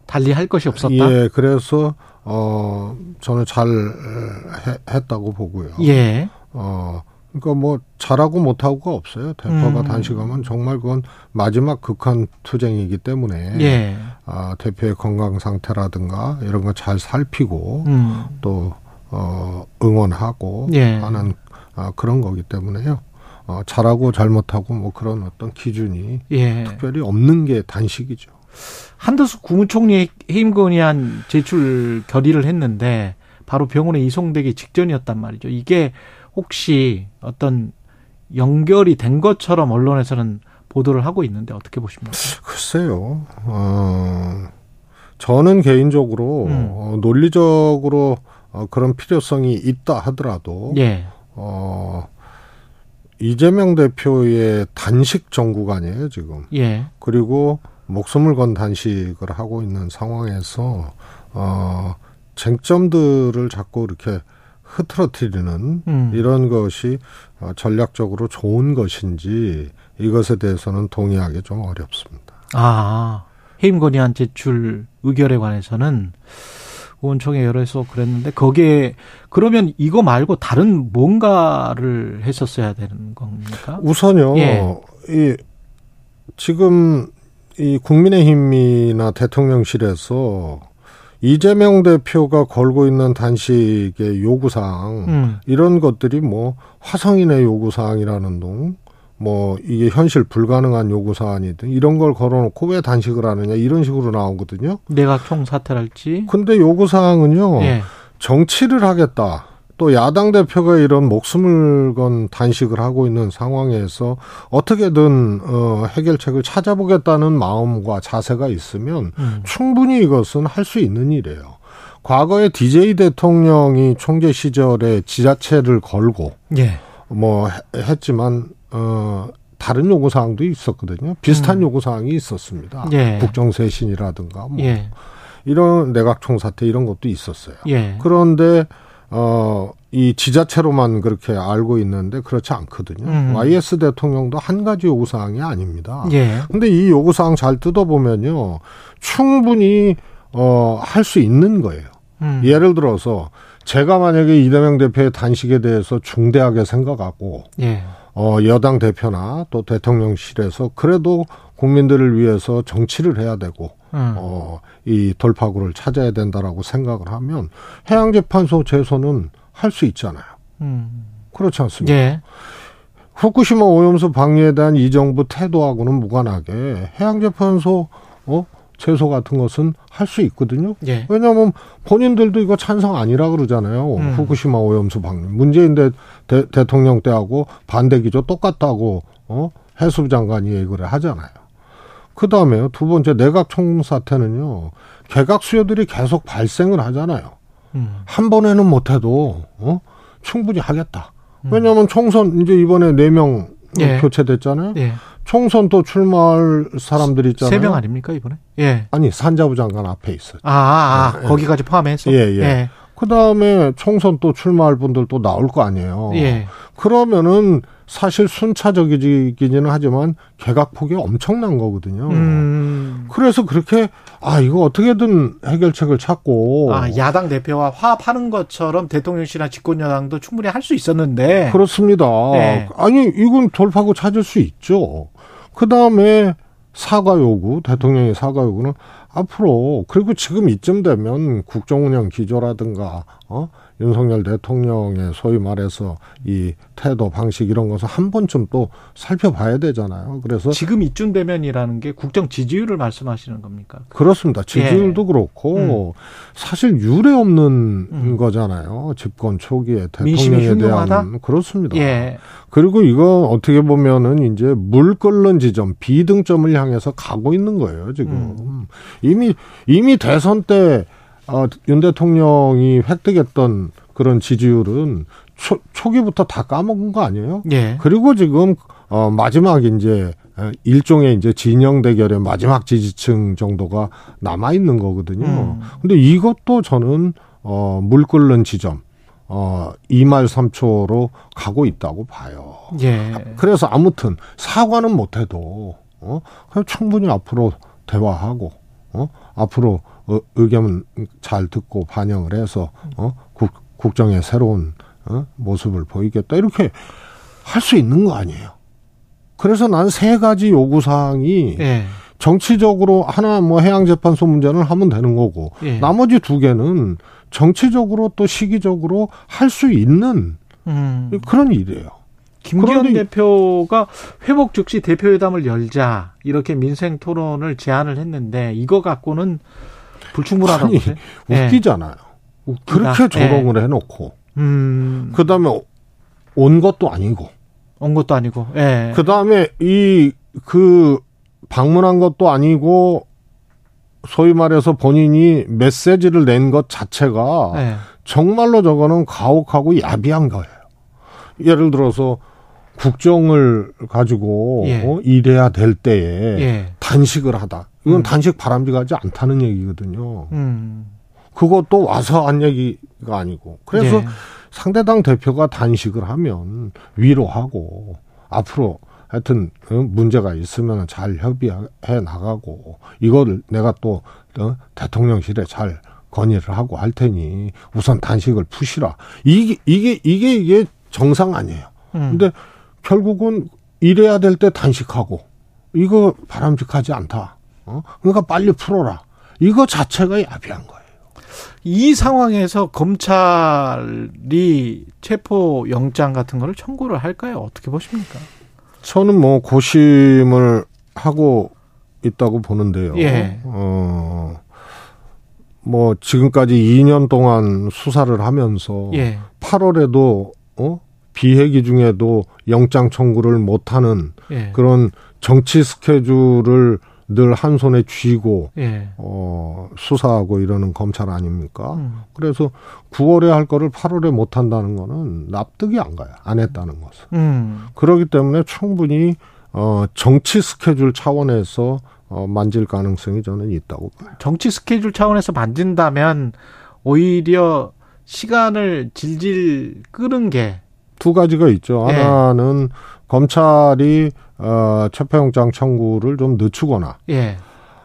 달리 할 것이 없었다? 예, 그래서 어 저는 잘 해, 했다고 보고요. 예. 어 그러니까 뭐 잘하고 못하고가 없어요. 대표가 음. 단식하면 정말 그건 마지막 극한 투쟁이기 때문에 예. 아, 대표의 건강 상태라든가 이런 거 잘 살피고 음. 또 어, 응원하고 예. 하는 아, 그런 거기 때문에요. 어, 잘하고 잘못하고 뭐 그런 어떤 기준이 예. 특별히 없는 게 단식이죠. 한덕수 국무총리 해임 건의안 제출 결의를 했는데 바로 병원에 이송되기 직전이었단 말이죠. 이게 혹시 어떤 연결이 된 것처럼 언론에서는 보도를 하고 있는데 어떻게 보십니까? 글쎄요. 어, 저는 개인적으로 음. 어, 논리적으로 어, 그런 필요성이 있다 하더라도 예. 어, 이재명 대표의 단식 정국 아니에요 지금. 예. 그리고 목숨을 건 단식을 하고 있는 상황에서 어 쟁점들을 자꾸 이렇게 흐트러뜨리는 음. 이런 것이 어, 전략적으로 좋은 것인지 이것에 대해서는 동의하기 좀 어렵습니다. 아, 해임 건의안 제출 의결에 관해서는 의원총회 열어서 그랬는데 거기에 그러면 이거 말고 다른 뭔가를 했었어야 되는 겁니까? 우선요, 예. 이 지금 이 국민의힘이나 대통령실에서 이재명 대표가 걸고 있는 단식의 요구사항 음. 이런 것들이 뭐 화성인의 요구사항이라는 둥, 뭐 이게 현실 불가능한 요구 사안이든 이런 걸 걸어놓고 왜 단식을 하느냐 이런 식으로 나오거든요. 내각 총사퇴랄지. 근데 요구 사항은요. 예. 정치를 하겠다. 또 야당 대표가 이런 목숨을 건 단식을 하고 있는 상황에서 어떻게든 어 해결책을 찾아보겠다는 마음과 자세가 있으면 음. 충분히 이것은 할 수 있는 일이에요. 과거에 DJ 대통령이 총재 시절에 지자체를 걸고 예. 뭐 해- 했지만 어 다른 요구 사항도 있었거든요. 비슷한 요구 사항이 있었습니다. 음. 예. 국정쇄신이라든가 뭐 예. 이런 내각 총사퇴 이런 것도 있었어요. 예. 그런데 어, 이 지자체로만 그렇게 알고 있는데 그렇지 않거든요. 음. YS 대통령도 한 가지 요구사항이 아닙니다. 예. 근데 이 요구사항 잘 뜯어보면요. 충분히, 어, 할 수 있는 거예요. 음. 예를 들어서 제가 만약에 이재명 대표의 단식에 대해서 중대하게 생각하고, 예. 어, 여당 대표나 또 대통령실에서 그래도 국민들을 위해서 정치를 해야 되고, 음. 어, 이 돌파구를 찾아야 된다라고 생각을 하면 해양재판소 제소는 할 수 있잖아요. 음. 그렇지 않습니까? 예. 후쿠시마 오염수 방류에 대한 이 정부 태도하고는 무관하게 해양재판소 어? 제소 같은 것은 할 수 있거든요. 예. 왜냐하면 본인들도 이거 찬성 아니라 그러잖아요. 음. 후쿠시마 오염수 방류. 문재인 대, 대, 대통령 때하고 반대 기조 똑같다고 어? 해수부 장관이 얘기를 하잖아요. 그 다음에 두 번째 내각 총사 태는요. 개각 수요들이 계속 발생을 하잖아요. 음. 한 번에는 못해도 어? 충분히 하겠다. 음. 왜냐하면 총선 이제 이번에 네명 예. 교체됐잖아요. 예. 총선 또 출마할 사람들 있잖아요. 세 명 아닙니까, 이번에? 예. 아니 산자부 장관 앞에 있어요. 아, 아, 아 거기까지 포함해서? 예, 예. 그 다음에 총선 또 출마할 분들 또 나올 거 아니에요. 예. 그러면은 사실 순차적이기는 하지만 개각 폭이 엄청난 거거든요. 음. 그래서 그렇게 아 이거 어떻게든 해결책을 찾고 아, 야당 대표와 화합하는 것처럼 대통령실이나 집권여당도 충분히 할 수 있었는데. 그렇습니다. 네. 아니 이건 돌파구 찾을 수 있죠. 그 다음에 사과 요구, 대통령의 사과 요구는 앞으로 그리고 지금 이쯤 되면 국정운영 기조라든가 어 윤석열 대통령의 소위 말해서 이 태도 방식 이런 것을 한 번쯤 또 살펴봐야 되잖아요. 그래서 지금 이쯤 되면이라는 게 국정 지지율을 말씀하시는 겁니까? 그렇습니다. 지지율도 그렇고 사실 유례 없는 음. 거잖아요. 집권 초기에 대통령에? 대한 그렇습니다. 예. 그리고 이거 어떻게 보면은 이제 물 끓는 지점, 비등점을 향해서 가고 있는 거예요, 지금. 음. 이미, 이미 대선 때, 어, 윤 대통령이 획득했던 그런 지지율은 초, 초기부터 다 까먹은 거 아니에요? 예. 그리고 지금, 어, 마지막 이제, 어, 일종의 이제 진영 대결의 마지막 지지층 정도가 남아 있는 거거든요. 음. 근데 이것도 저는, 어, 물 끓는 지점, 어, 2말 3초로 가고 있다고 봐요. 예. 그래서 아무튼 사과는 못 해도 어 그냥 충분히 앞으로 대화하고 어 앞으로 어, 의견 잘 듣고 반영을 해서 어 국, 국정의 새로운 어? 모습을 보이겠다 이렇게 할 수 있는 거 아니에요. 그래서 난 세 가지 요구 사항이 예. 정치적으로 하나 뭐 해양재판소 문제는 하면 되는 거고 예. 나머지 두 개는 정치적으로 또 시기적으로 할 수 있는 음. 그런 일이에요. 김기현 대표가 회복 즉시 대표회담을 열자 이렇게 민생 토론을 제안을 했는데 이거 갖고는 불충분하다고 아니? 예. 웃기잖아요. 그렇게 조롱을 해놓고 음. 그 다음에 온 것도 아니고 온 것도 아니고. 예. 그 다음에 이 그 방문한 것도 아니고 소위 말해서 본인이 메시지를 낸 것 자체가 예. 정말로 저거는 가혹하고 야비한 거예요. 예를 들어서 국정을 가지고 예. 어, 일해야 될 때에 예. 단식을 하다. 이건 음. 단식 바람직하지 않다는 얘기거든요. 음. 그것도 와서 한 얘기가 아니고. 그래서 예. 상대당 대표가 단식을 하면 위로하고 앞으로 하여튼 어, 문제가 있으면 잘 협의해 나가고 이거를 내가 또 어, 대통령실에 잘 건의를 하고 할 테니 우선 단식을 푸시라. 이게 이게 이게 이게 정상 아니에요. 음. 근데 결국은 일해야 될 때 단식하고 이거 바람직하지 않다. 어? 그러니까 빨리 풀어라. 이거 자체가 야비한 거예요. 이 상황에서 검찰이 체포 영장 같은 거를 청구를 할까요? 어떻게 보십니까? 저는 뭐 고심을 하고 있다고 보는데요. 예. 어, 뭐 지금까지 2년 동안 수사를 하면서 예. 8월에도 어? 비회기 중에도 영장 청구를 못하는 예. 그런 정치 스케줄을 늘 한 손에 쥐고 예. 어, 수사하고 이러는 검찰 아닙니까? 음. 그래서 9월에 할 거를 8월에 못 한다는 거는 납득이 안 가요. 안 했다는 것은. 음. 그렇기 때문에 충분히 어, 정치 스케줄 차원에서 어, 만질 가능성이 저는 있다고 봐요. 정치 스케줄 차원에서 만진다면 오히려 시간을 질질 끄는 게 두 가지가 있죠. 예. 하나는 검찰이 어, 체포영장 청구를 좀 늦추거나 예.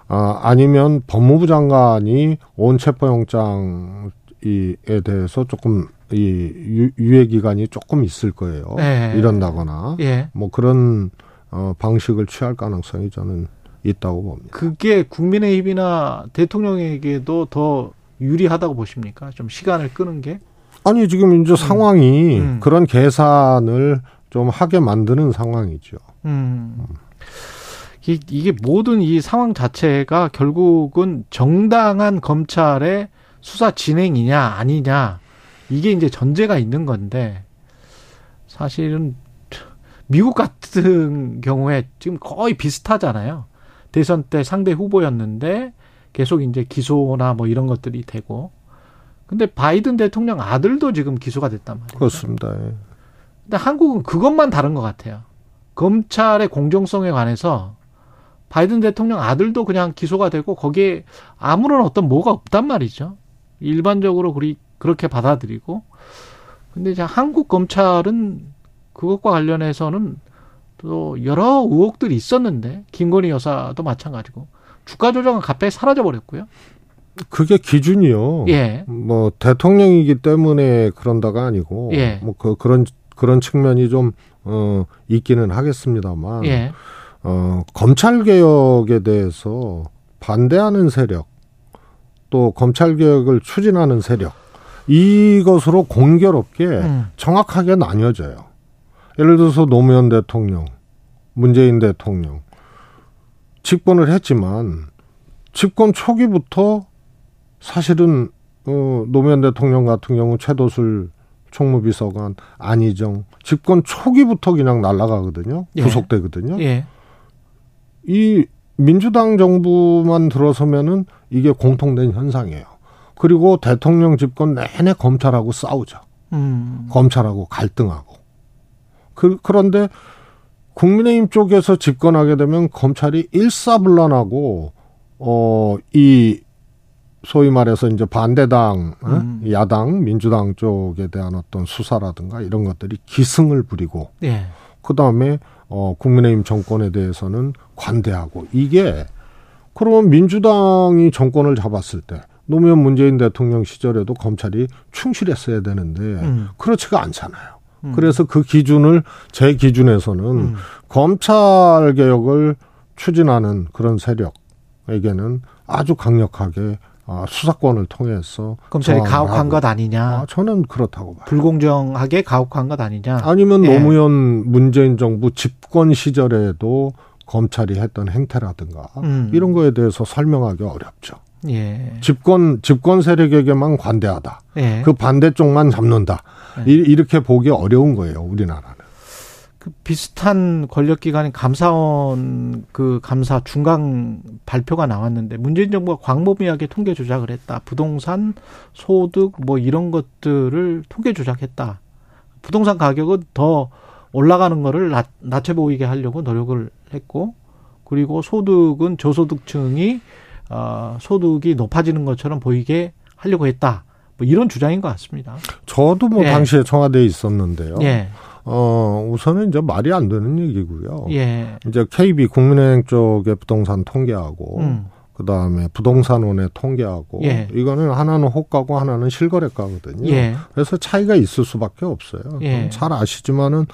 아, 아니면 법무부 장관이 온 체포영장 이에 대해서 조금 이 유- 유예 기간이 조금 있을 거예요. 네. 이런다거나 예. 뭐 그런 어, 방식을 취할 가능성이 저는 있다고 봅니다. 그게 국민의힘이나 대통령에게도 더 유리하다고 보십니까? 좀 시간을 끄는 게? 아니 지금 이제 상황이 음. 그런 계산을 좀 하게 만드는 상황이죠. 음. 이- 이게 모든 이 상황 자체가 결국은 정당한 검찰의 수사 진행이냐 아니냐 이게 이제 전제가 있는 건데 사실은 미국 같은 경우에 지금 거의 비슷하잖아요. 대선 때 상대 후보였는데 계속 이제 기소나 뭐 이런 것들이 되고 근데 바이든 대통령 아들도 지금 기소가 됐단 말이에요. 그렇습니다. 예. 근데 한국은 그것만 다른 것 같아요. 검찰의 공정성에 관해서 바이든 대통령 아들도 그냥 기소가 되고 거기에 아무런 어떤 뭐가 없단 말이죠. 일반적으로 그리 그렇게 받아들이고. 근데 이제 한국 검찰은 그것과 관련해서는 또 여러 의혹들이 있었는데 김건희 여사도 마찬가지고 주가 조정은 갑자기 사라져 버렸고요. 그게 기준이요. 예. 뭐 대통령이기 때문에 그런다가 아니고 예. 뭐 그, 그런 그런 측면이 좀 어, 있기는 하겠습니다만 예. 어, 검찰 개혁에 대해서 반대하는 세력 또 검찰 개혁을 추진하는 세력 이것으로 공교롭게 음. 정확하게 나뉘어져요. 예를 들어서 노무현 대통령, 문재인 대통령 집권을 했지만 집권 초기부터 사실은 어, 노무현 대통령 같은 경우 최도술 총무비서관 안희정 집권 초기부터 그냥 날아가거든요. 예. 구속되거든요. 예. 이 민주당 정부만 들어서면은 이게 공통된 현상이에요. 그리고 대통령 집권 내내 검찰하고 싸우죠. 음. 검찰하고 갈등하고. 그, 그런데 국민의힘 쪽에서 집권하게 되면 검찰이 일사불란하고, 어, 이, 소위 말해서 이제 반대당, 어? 음. 야당, 민주당 쪽에 대한 어떤 수사라든가 이런 것들이 기승을 부리고, 예. 그 다음에 어, 국민의힘 정권에 대해서는 관대하고 이게 그러면 민주당이 정권을 잡았을 때 노무현 문재인 대통령 시절에도 검찰이 충실했어야 되는데 음. 그렇지가 않잖아요. 음. 그래서 그 기준을 제 기준에서는 음. 검찰 개혁을 추진하는 그런 세력에게는 아주 강력하게 아, 수사권을 통해서 검찰이 가혹한. 것 아니냐. 아, 저는 그렇다고 봐요. 불공정하게 가혹한 것 아니냐. 아니면 예. 노무현 문재인 정부 집권 시절에도 검찰이 했던 행태라든가 음. 이런 거에 대해서 설명하기 어렵죠. 예. 집권 집권 세력에게만 관대하다. 예. 그 반대쪽만 잡는다. 네. 이- 이렇게 보기 어려운 거예요, 우리나라는. 그 비슷한 권력기관인 감사원 그 감사 중간 발표가 나왔는데 문재인 정부가 광범위하게 통계 조작을 했다. 부동산, 소득 뭐 이런 것들을 통계 조작했다. 부동산 가격은 더 올라가는 거를 낮, 낮춰 보이게 하려고 노력을 했고 그리고 소득은 저소득층이 어, 소득이 높아지는 것처럼 보이게 하려고 했다. 뭐 이런 주장인 것 같습니다. 저도 뭐 예. 당시에 청와대에 있었는데요. 예, 어, 우선은 이제 말이 안 되는 얘기고요. 예, 이제 KB 국민은행 쪽의 부동산 통계하고 음, 그 다음에 부동산원의 통계하고 예. 이거는 하나는 호가고 하나는 실거래가거든요. 예, 그래서 차이가 있을 수밖에 없어요. 예. 잘 아시지만은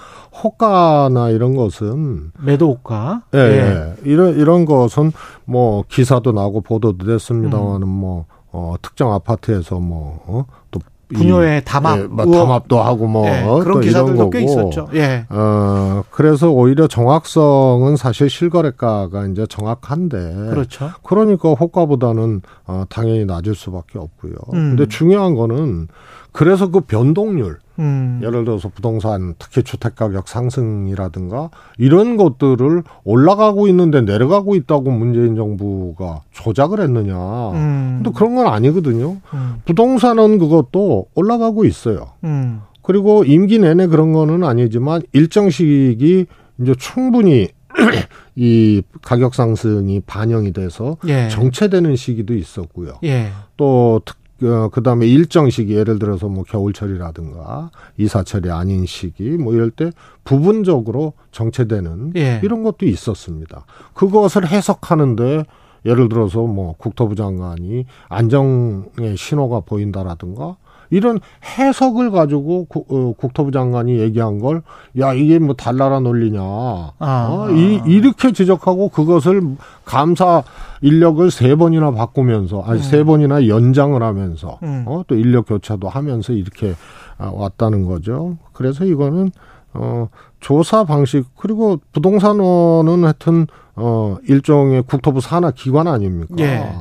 호가나 이런 것은 매도가 예, 예. 이런 이런 것은 뭐 기사도 나고 보도도 됐습니다만은 음. 뭐 어, 특정 아파트에서 뭐 어, 또 분뇨의 담합, 예, 뭐 담합도 하고 뭐 예, 어, 그런 또 기사들도 꽤. 있었죠. 예. 어, 그래서 오히려 정확성은 사실 실거래가가 이제 정확한데. 그렇죠. 그러니까 호가보다는 어, 당연히 낮을 수밖에 없고요. 음. 근데 중요한 거는 그래서 그 변동률, 음. 예를 들어서 부동산 특히 주택 가격 상승이라든가 이런 것들을 올라가고 있는데 내려가고 있다고 문재인 정부가 조작을 했느냐. 음. 근데 그런 건 아니거든요. 음. 부동산은 그것도 올라가고 있어요. 음. 그리고 임기 내내 그런 거는 아니지만 일정 시기 이제 충분히 이 가격 상승이 반영이 돼서 예. 정체되는 시기도 있었고요. 예. 또 특, 어, 그 다음에 일정 시기 예를 들어서 뭐 겨울철이라든가 이사철이 아닌 시기 뭐 이럴 때 부분적으로 정체되는 예. 이런 것도 있었습니다. 그것을 해석하는데 예를 들어서 뭐 국토부 장관이 안정의 신호가 보인다라든가 이런 해석을 가지고 구- 어, 국토부 장관이 얘기한 걸 야 이게 뭐 달나라 논리냐 아. 어, 이, 이렇게 지적하고 그것을 감사 인력을 세 번이나 바꾸면서 아니 세 번이나 연장을 하면서 음. 어, 또 인력 교체도 하면서 이렇게 아, 왔다는 거죠. 그래서 이거는 어, 조사 방식 그리고 부동산원은 하여튼 어, 일종의 국토부 산하 기관 아닙니까? 예.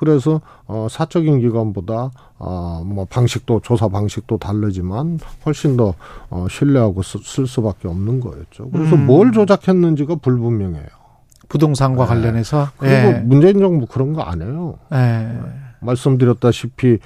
그래서 어, 사적인 기관보다 어, 뭐 방식도 조사 방식도 다르지만 훨씬 더 어, 신뢰하고 쓰, 쓸 수밖에 없는 거였죠. 그래서 음. 뭘 조작했는지가 불분명해요. 부동산과 관련해서 그리고 예. 문재인 정부 그런 거 안 해요. 예. 말씀드렸다시피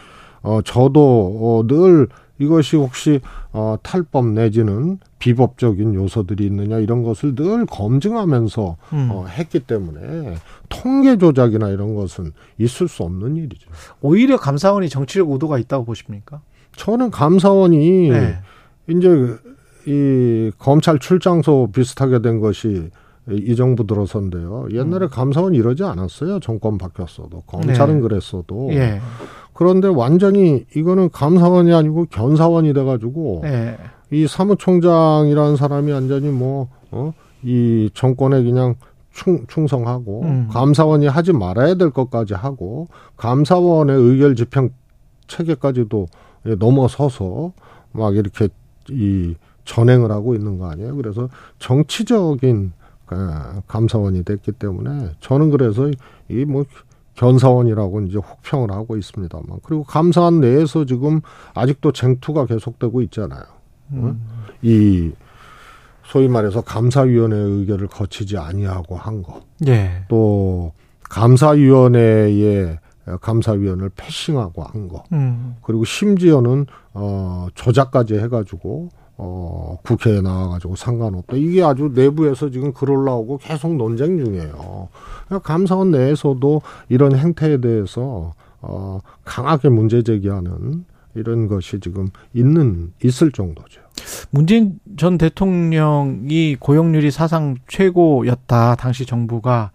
어 저도 어, 늘 이것이 혹시 어 탈법 내지는 비법적인 요소들이 있느냐 이런 것을 늘 검증하면서 음. 어 했기 때문에 통계 조작이나 이런 것은 있을 수 없는 일이죠. 오히려 감사원이 정치적 의도가 있다고 보십니까? 저는 감사원이 네. 이제 이 검찰 출장소 비슷하게 된 것이 이 정부 들어서인데요. 옛날에 감사원 이러지 않았어요. 정권 바뀌었어도 검찰은 네. 그랬어도 예. 그런데 완전히 이거는 감사원이 아니고 견사원이 돼가지고 예. 이 사무총장이라는 사람이 완전히 뭐, 어, 이 정권에 그냥 충, 충성하고 음. 감사원이 하지 말아야 될 것까지 하고 감사원의 의결 집행 체계까지도 예, 넘어서서 막 이렇게 이 전행을 하고 있는 거 아니에요. 그래서 정치적인 아, 감사원이 됐기 때문에 저는 그래서 이뭐 견사원이라고 이제 혹평을 하고 있습니다만 그리고 감사원 내에서 지금 아직도 쟁투가 계속되고 있잖아요. 어? 이 소위 말해서 감사위원회 의결을 거치지 아니하고 한 거. 예. 또 감사위원회의 감사위원을 패싱하고 한 거. 음. 그리고 심지어는 어 조작까지 해가지고 어 국회에 나와가지고 상관없다. 이게 아주 내부에서 지금 글 올라오고 계속 논쟁 중이에요. 그러니까 감사원 내에서도 이런 행태에 대해서 어 강하게 문제 제기하는 이런 것이 지금 있는 있을 정도죠. 문재인 전 대통령이 고용률이 사상 최고였다. 당시 정부가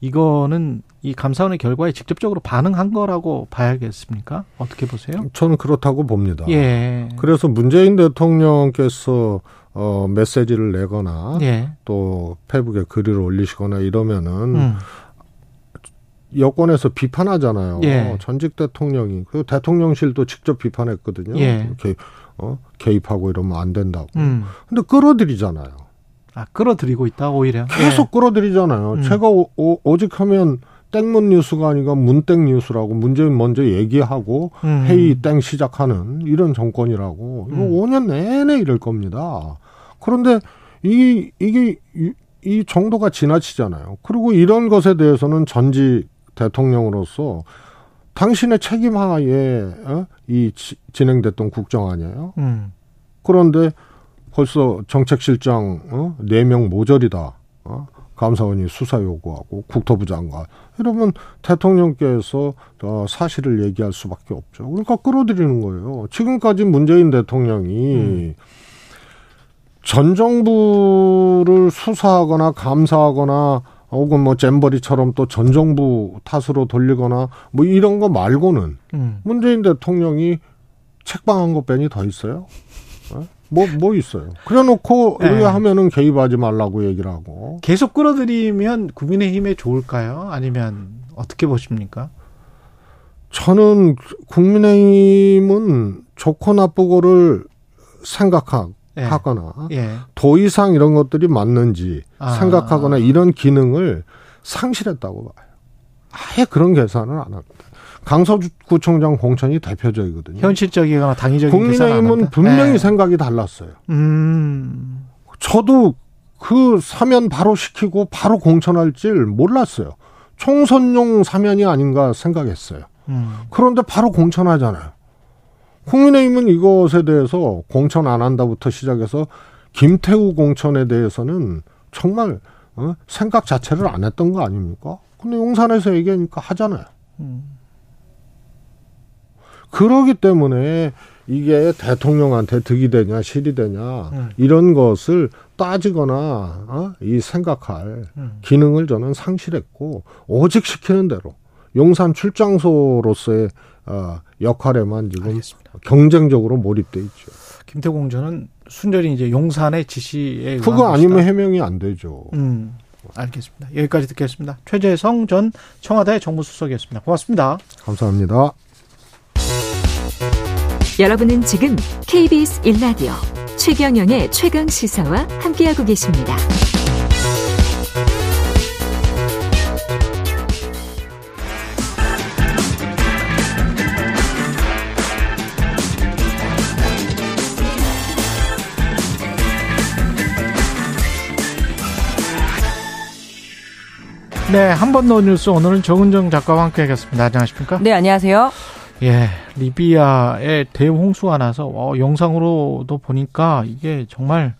이거는 이 감사원의 결과에 직접적으로 반응한 거라고 봐야겠습니까? 어떻게 보세요? 저는 그렇다고 봅니다. 예. 그래서 문재인 대통령께서 어 메시지를 내거나 예. 또 페북에 글을 올리시거나 이러면은 음. 여권에서 비판하잖아요. 예. 전직 대통령이 그 대통령실도 직접 비판했거든요. 예. 이렇게 어 개입하고 이러면 안 된다고. 음. 근데 끌어들이잖아요. 아, 끌어들이고 있다, 오히려. 계속 끌어들이잖아요. 음. 제가 오, 직 하면 땡문 뉴스가 아니라 문땡 뉴스라고 문재인 먼저 얘기하고 예. 음. 회의 땡 시작하는 이런 정권이라고 이거 음. 5년 내내 이럴 겁니다. 그런데 이 이게 이, 이 정도가 지나치잖아요. 그리고 이런 것에 대해서는 전직 대통령으로서 당신의 책임 하에 어? 이 지- 진행됐던 국정 아니에요? 음. 그런데 벌써 정책실장 어? 4명 모자리다. 어? 감사원이 수사 요구하고 국토부 장관 이러면 대통령께서 어, 사실을 얘기할 수밖에 없죠. 그러니까 끌어들이는 거예요. 지금까지 문재인 대통령이 음. 전 정부를 수사하거나 감사하거나 혹은 뭐 잼버리처럼 또 전 정부 탓으로 돌리거나 뭐 이런 거 말고는 음. 문재인 대통령이 책방한 것 빼니 더 있어요? 어? 뭐, 뭐 있어요? 그래 놓고, 네. 이거 하면은 개입하지 말라고 얘기를 하고. 계속 끌어들이면 국민의힘에 좋을까요? 아니면 어떻게 보십니까? 저는 국민의힘은 좋고 나쁘고를 생각하거나 예. 예. 도의상 이런 것들이 맞는지 아. 생각하거나 이런 기능을 상실했다고 봐요. 아예 그런 계산을 안 합니다. 강서구청장 공천이 대표적이거든요. 현실적이거나 당위적인 국민의힘은. 분명히 예. 생각이 달랐어요. 음. 저도 그 사면 바로 시키고 바로 공천할 줄 몰랐어요. 총선용 사면이 아닌가 생각했어요. 음. 그런데 바로 공천하잖아요. 국민의힘은 이것에 대해서 공천 안 한다부터 시작해서 김태우 공천에 대해서는 정말 어? 생각 자체를 안 했던 거 아닙니까? 근데 용산에서 얘기하니까 하잖아요. 그러기 때문에 이게 대통령한테 득이 되냐 실이 되냐 음. 이런 것을 따지거나 어? 이 생각할 음. 기능을 저는 상실했고 오직 시키는 대로 용산 출장소로서의 어, 역할에만 지금 알겠습니다. 경쟁적으로 몰입돼 있죠. 김태우 공전은 순전히 이제 용산의 지시에 그거 아니면 것이다. 해명이 안 되죠. 음. 알겠습니다. 여기까지 듣겠습니다. 최재성 전 청와대 정무수석이었습니다. 고맙습니다. 감사합니다. 여러분은 지금 KBS 1라디오 최경영의 최강 시사와 함께하고 계십니다. 네, 한 번 더 뉴스 오늘은 정은정 작가와 함께 하겠습니다. 안녕하십니까? 네, 안녕하세요. 예, 리비아에 대홍수가 나서 어, 영상으로도 보니까 이게 정말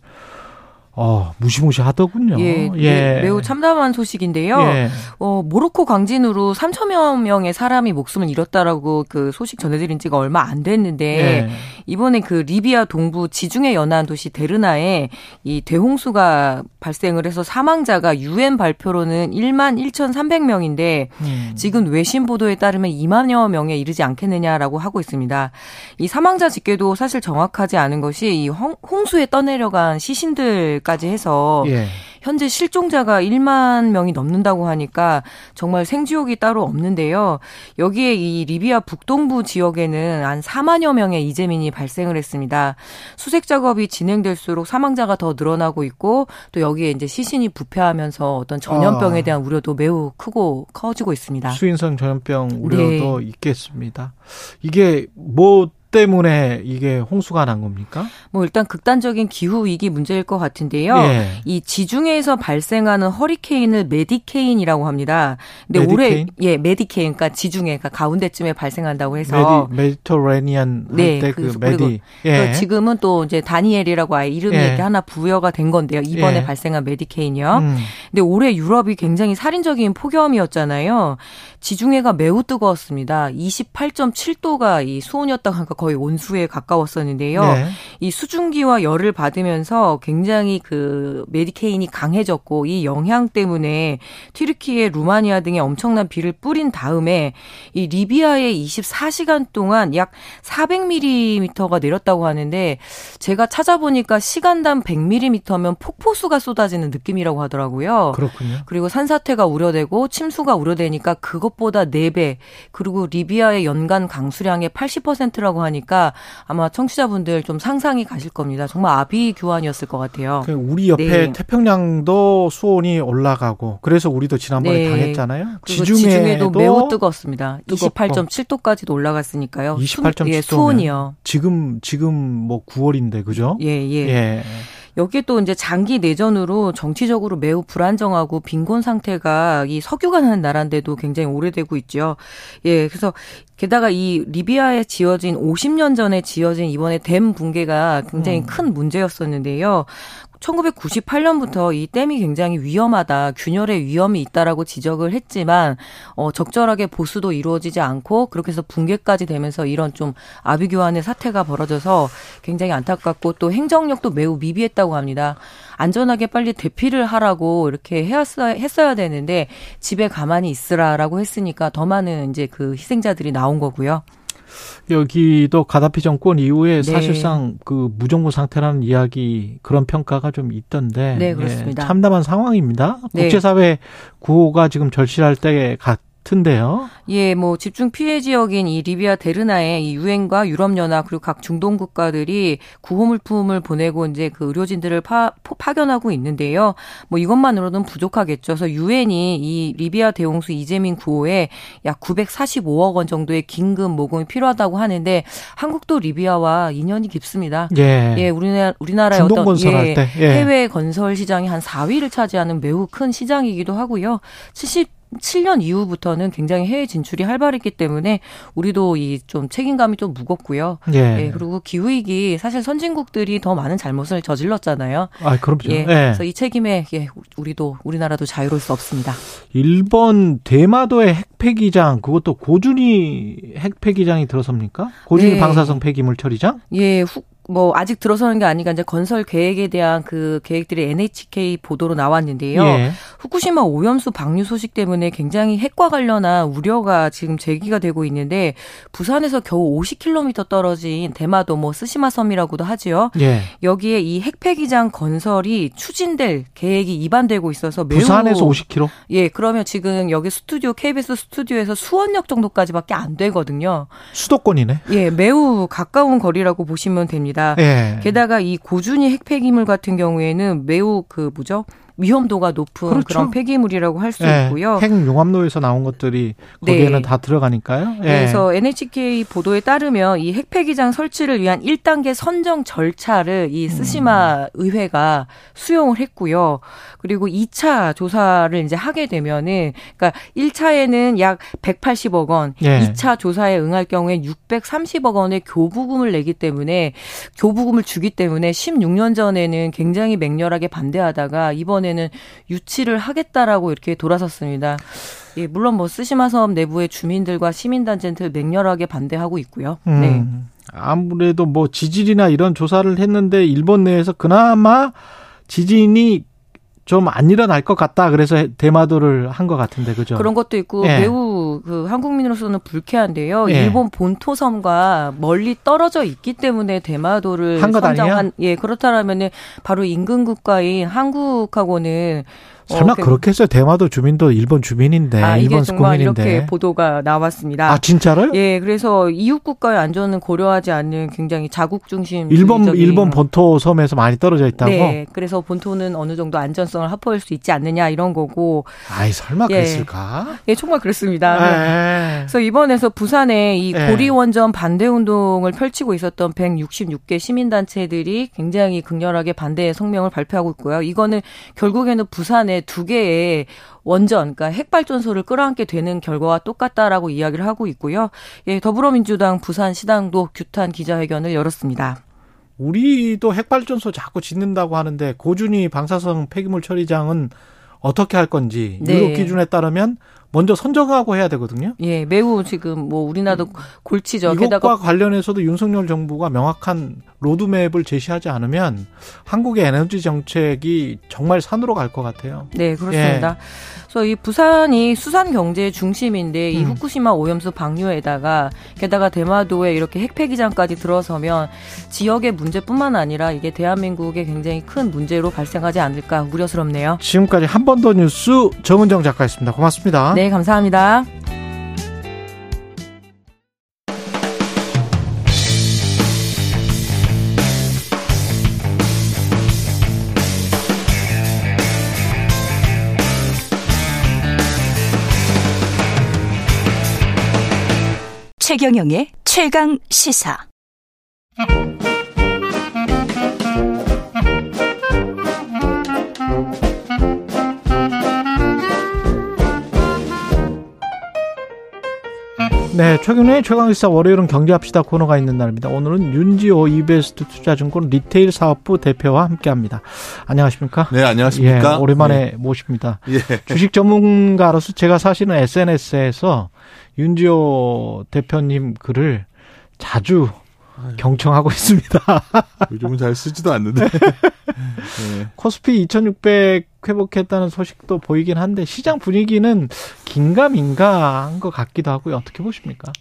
어, 무시무시하더군요. 예, 네, 매우 참담한 소식인데요. 예. 어, 모로코 강진으로 3천여 명의 사람이 목숨을 잃었다라고 그 소식 전해드린 지가 얼마 안 됐는데 예. 이번에 그 리비아 동부 지중해 연안 도시 데르나에 이 대홍수가 발생을 해서 사망자가 유엔 발표로는 1만 1,300명인데 음. 지금 외신 보도에 따르면 2만여 명에 이르지 않겠느냐라고 하고 있습니다. 이 사망자 집계도 사실 정확하지 않은 것이 이 홍- 홍수에 떠내려간 시신들 까지 해서 예. 현재 실종자가 1만 명이 넘는다고 하니까 정말 생지옥이 따로 없는데요. 여기에 이 리비아 북동부 지역에는 한 4만여 명의 이재민이 발생을 했습니다. 수색 작업이 진행될수록 사망자가 더 늘어나고 있고 또 여기에 이제 시신이 부패하면서 어떤 전염병에 아. 대한 우려도 매우 크고 커지고 있습니다. 수인성 전염병 네. 우려도 있겠습니다. 이게 뭐 때문에 이게 홍수가 난 겁니까? 뭐 일단 극단적인 기후 위기 문제일 것 같은데요. 예. 이 지중해에서 발생하는 허리케인을 medicane이라고 합니다. 근데 올해 medicane? 예 medicane 그러니까 지중해 그러니까 가운데쯤에 발생한다고 해서 Medi Mediterranean 네, 할 때 그 그래서 Medi. 예. 지금은 또 이제 다니엘이라고 아예 이름이 예. 이렇게 하나 부여가 된 건데요. 이번에 예. 발생한 medicane이요. 음. 근데 올해 유럽이 굉장히 살인적인 폭염이었잖아요. 지중해가 매우 뜨거웠습니다. 28.7도가 이 수온이었다가 하니까 거의 온수에 가까웠었는데요. 네. 이 수증기와 열을 받으면서 굉장히 그 medicane이 강해졌고 이 영향 때문에 튀르키예, 루마니아 등에 엄청난 비를 뿌린 다음에 이 리비아에 24시간 동안 약 400mm가 내렸다고 하는데 제가 찾아보니까 시간당 100mm면 폭포수가 쏟아지는 느낌이라고 하더라고요. 그렇군요. 그리고 산사태가 우려되고 침수가 우려되니까 그것보다 4배 그리고 리비아의 연간 강수량의 80%라고 하니 까 아마 청취자분들 좀 상상이 가실 겁니다. 정말 아비규환이었을 것 같아요. 그 우리 옆에 네. 태평양도 수온이 올라가고 그래서 우리도 지난번에 네. 당했잖아요. 지중해도, 지중해도 매우 뜨겁습니다. 뜨겁고. 28.7도까지도 올라갔으니까요. 28.7 예. 수온이요. 지금 지금 뭐 9월인데 그죠? 예, 예. 예. 여기에 또 이제 장기 내전으로 정치적으로 매우 불안정하고 빈곤 상태가 이 석유가 나는 나라인데도 굉장히 오래되고 있죠. 예, 그래서 게다가 이 리비아에 지어진 50년 전에 지어진 이번에 댐 붕괴가 굉장히 음. 큰 문제였었는데요. 1998년부터 이 댐이 굉장히 위험하다, 균열의 위험이 있다라고 지적을 했지만 어 적절하게 보수도 이루어지지 않고 그렇게 해서 붕괴까지 되면서 이런 좀 아비규환의 사태가 벌어져서 굉장히 안타깝고 또 행정력도 매우 미비했다고 합니다. 안전하게 빨리 대피를 하라고 이렇게 해야 했어야 되는데 집에 가만히 있으라라고 했으니까 더 많은 이제 그 희생자들이 나온 거고요. 여기도 가다피 정권 이후에 네. 사실상 그 무정부 상태라는 이야기 그런 평가가 좀 있던데 네, 예, 그렇습니다. 참담한 상황입니다. 네. 국제사회 구호가 지금 절실할 때에 가, 같은데요. 예, 뭐 집중 피해 지역인 이 리비아 데르나에 이 유엔과 유럽 연합 그리고 각 중동 국가들이 구호 물품을 보내고 이제 그 의료진들을 파, 파견하고 있는데요. 뭐 이것만으로는 부족하겠죠. 그래서 유엔이 이 리비아 대홍수 이재민 구호에 약 945억 원 정도의 긴급 모금이 필요하다고 하는데 한국도 리비아와 인연이 깊습니다. 예. 예, 우리나라 우리나라의 어떤 건설할 예, 때. 예. 해외 건설 시장이 한 4위를 차지하는 매우 큰 시장이기도 하고요. 70 7년 이후부터는 굉장히 해외 진출이 활발했기 때문에 우리도 이 좀 책임감이 좀 무겁고요. 예. 예, 그리고 기후 위기 사실 선진국들이 더 많은 잘못을 저질렀잖아요. 아, 그럼요. 예. 예. 그래서 이 책임에 예, 우리도 우리나라도 자유로울 수 없습니다. 일본 대마도의 핵 폐기장 그것도 고준희 핵 폐기장이 들어섭니까? 고준희 네. 방사성 폐기물 처리장? 예, 후, 뭐 아직 들어서는 게 아니라 이제 건설 계획에 대한 그 계획들이 NHK 보도로 나왔는데요. 예. 후쿠시마 오염수 방류 소식 때문에 굉장히 핵과 관련한 우려가 지금 제기가 되고 있는데 부산에서 겨우 50km 떨어진 대마도 뭐 스시마 섬이라고도 하지요. 예. 여기에 이 핵폐기장 건설이 추진될 계획이 입안되고 있어서 매우 부산에서 50km? 예, 그러면 지금 여기 스튜디오 KBS 스튜디오에서 수원역 정도까지밖에 안 되거든요. 수도권이네. 예, 매우 가까운 거리라고 보시면 됩니다. 예. 게다가 이 고준위 핵폐기물 같은 경우에는 매우 그 뭐죠? 위험도가 높은 그렇죠. 그런 폐기물이라고 할수 예. 있고요. 핵 융합로에서 나온 것들이 거기에는 네. 다 들어가니까요. 예. 그래서 NHK 보도에 따르면 이 핵폐기장 설치를 위한 1단계 선정 절차를 이 음. 스시마 의회가 수용을 했고요. 그리고 2차 조사를 이제 하게 되면은 그러니까 1차에는 약 180억 원, 예. 2차 조사에 응할 경우에 630억 원의 교부금을 내기 때문에 교부금을 주기 때문에 16년 전에는 굉장히 맹렬하게 반대하다가 이번 에는 유치를 하겠다라고 이렇게 돌아섰습니다. 예, 물론 뭐 스시마 섬 내부의 주민들과 시민단체들 맹렬하게 반대하고 있고요. 음. 네. 아무래도 뭐 지질이나 이런 조사를 했는데 일본 내에서 그나마 지진이 좀 안 일어날 것 같다. 그래서 대마도를 한 것 같은데 그죠? 그런 것도 있고 예. 매우 그 한국민으로서는 불쾌한데요. 예. 일본 본토 섬과 멀리 떨어져 있기 때문에 대마도를? 선정한 예 그렇다라면은 바로 인근 국가인 한국하고는 설마 어, 그- 그렇게 해서 대마도 주민도 일본 주민인데 아, 이게 일본 정말 국민인데. 이렇게 보도가 나왔습니다. 아 진짜로요? 예, 그래서 이웃 국가의 안전은 고려하지 않는 굉장히 자국 중심 일본 일본 본토 섬에서 많이 떨어져 있다고? 네, 그래서 본토는 어느 정도 안전성을 확보할 수 있지 않느냐 이런 거고. 아이 설마 예. 그랬을까? 예, 정말 그렇습니다. 예. 그래서 이번에서 부산에 이 예. 고리 원전 반대 운동을 펼치고 있었던 166개 시민 단체들이 굉장히 극렬하게 반대 성명을 발표하고 있고요. 이거는 결국에는 부산에 두 개의 원전, 그러니까 핵발전소를 끌어안게 되는 결과와 똑같다라고 이야기를 하고 있고요. 예, 더불어민주당 부산시당도 규탄 기자회견을 열었습니다. 우리도 핵발전소 자꾸 짓는다고 하는데 고준희 방사성 폐기물 처리장은 어떻게 할 건지 네. 유럽 기준에 따르면 먼저 선정하고 해야 되거든요. 예, 매우 지금 뭐 우리나라도 골치죠. 이것과 게다가 관련해서도 윤석열 정부가 명확한 로드맵을 제시하지 않으면 한국의 에너지 정책이 정말 산으로 갈 것 같아요. 네, 그렇습니다. 그래서 이 부산이 수산 경제의 중심인데 이 음. 후쿠시마 오염수 방류에다가 게다가 대마도에 이렇게 핵폐기장까지 들어서면 지역의 문제뿐만 아니라 이게 대한민국에 굉장히 큰 문제로 발생하지 않을까 우려스럽네요. 지금까지 한 번 더 뉴스 정은정 작가였습니다. 고맙습니다. 네, 감사합니다. 최경영의 최강 시사. 네, 최근에 최강시사 월요일은 경제합시다 코너가 있는 날입니다. 오늘은 윤지호 이베스트 투자증권 리테일 사업부 대표와 함께합니다. 안녕하십니까? 네, 안녕하십니까? 예, 오랜만에 모십니다. 예. 주식 전문가로서 제가 사실은 SNS에서 윤지호 대표님 글을 자주 경청하고 있습니다. 요즘은 잘 쓰지도 않는데. 네. 코스피 2600 회복했다는 소식도 보이긴 한데 시장 분위기는 긴가민가한 것 같기도 하고요. 어떻게 보십니까?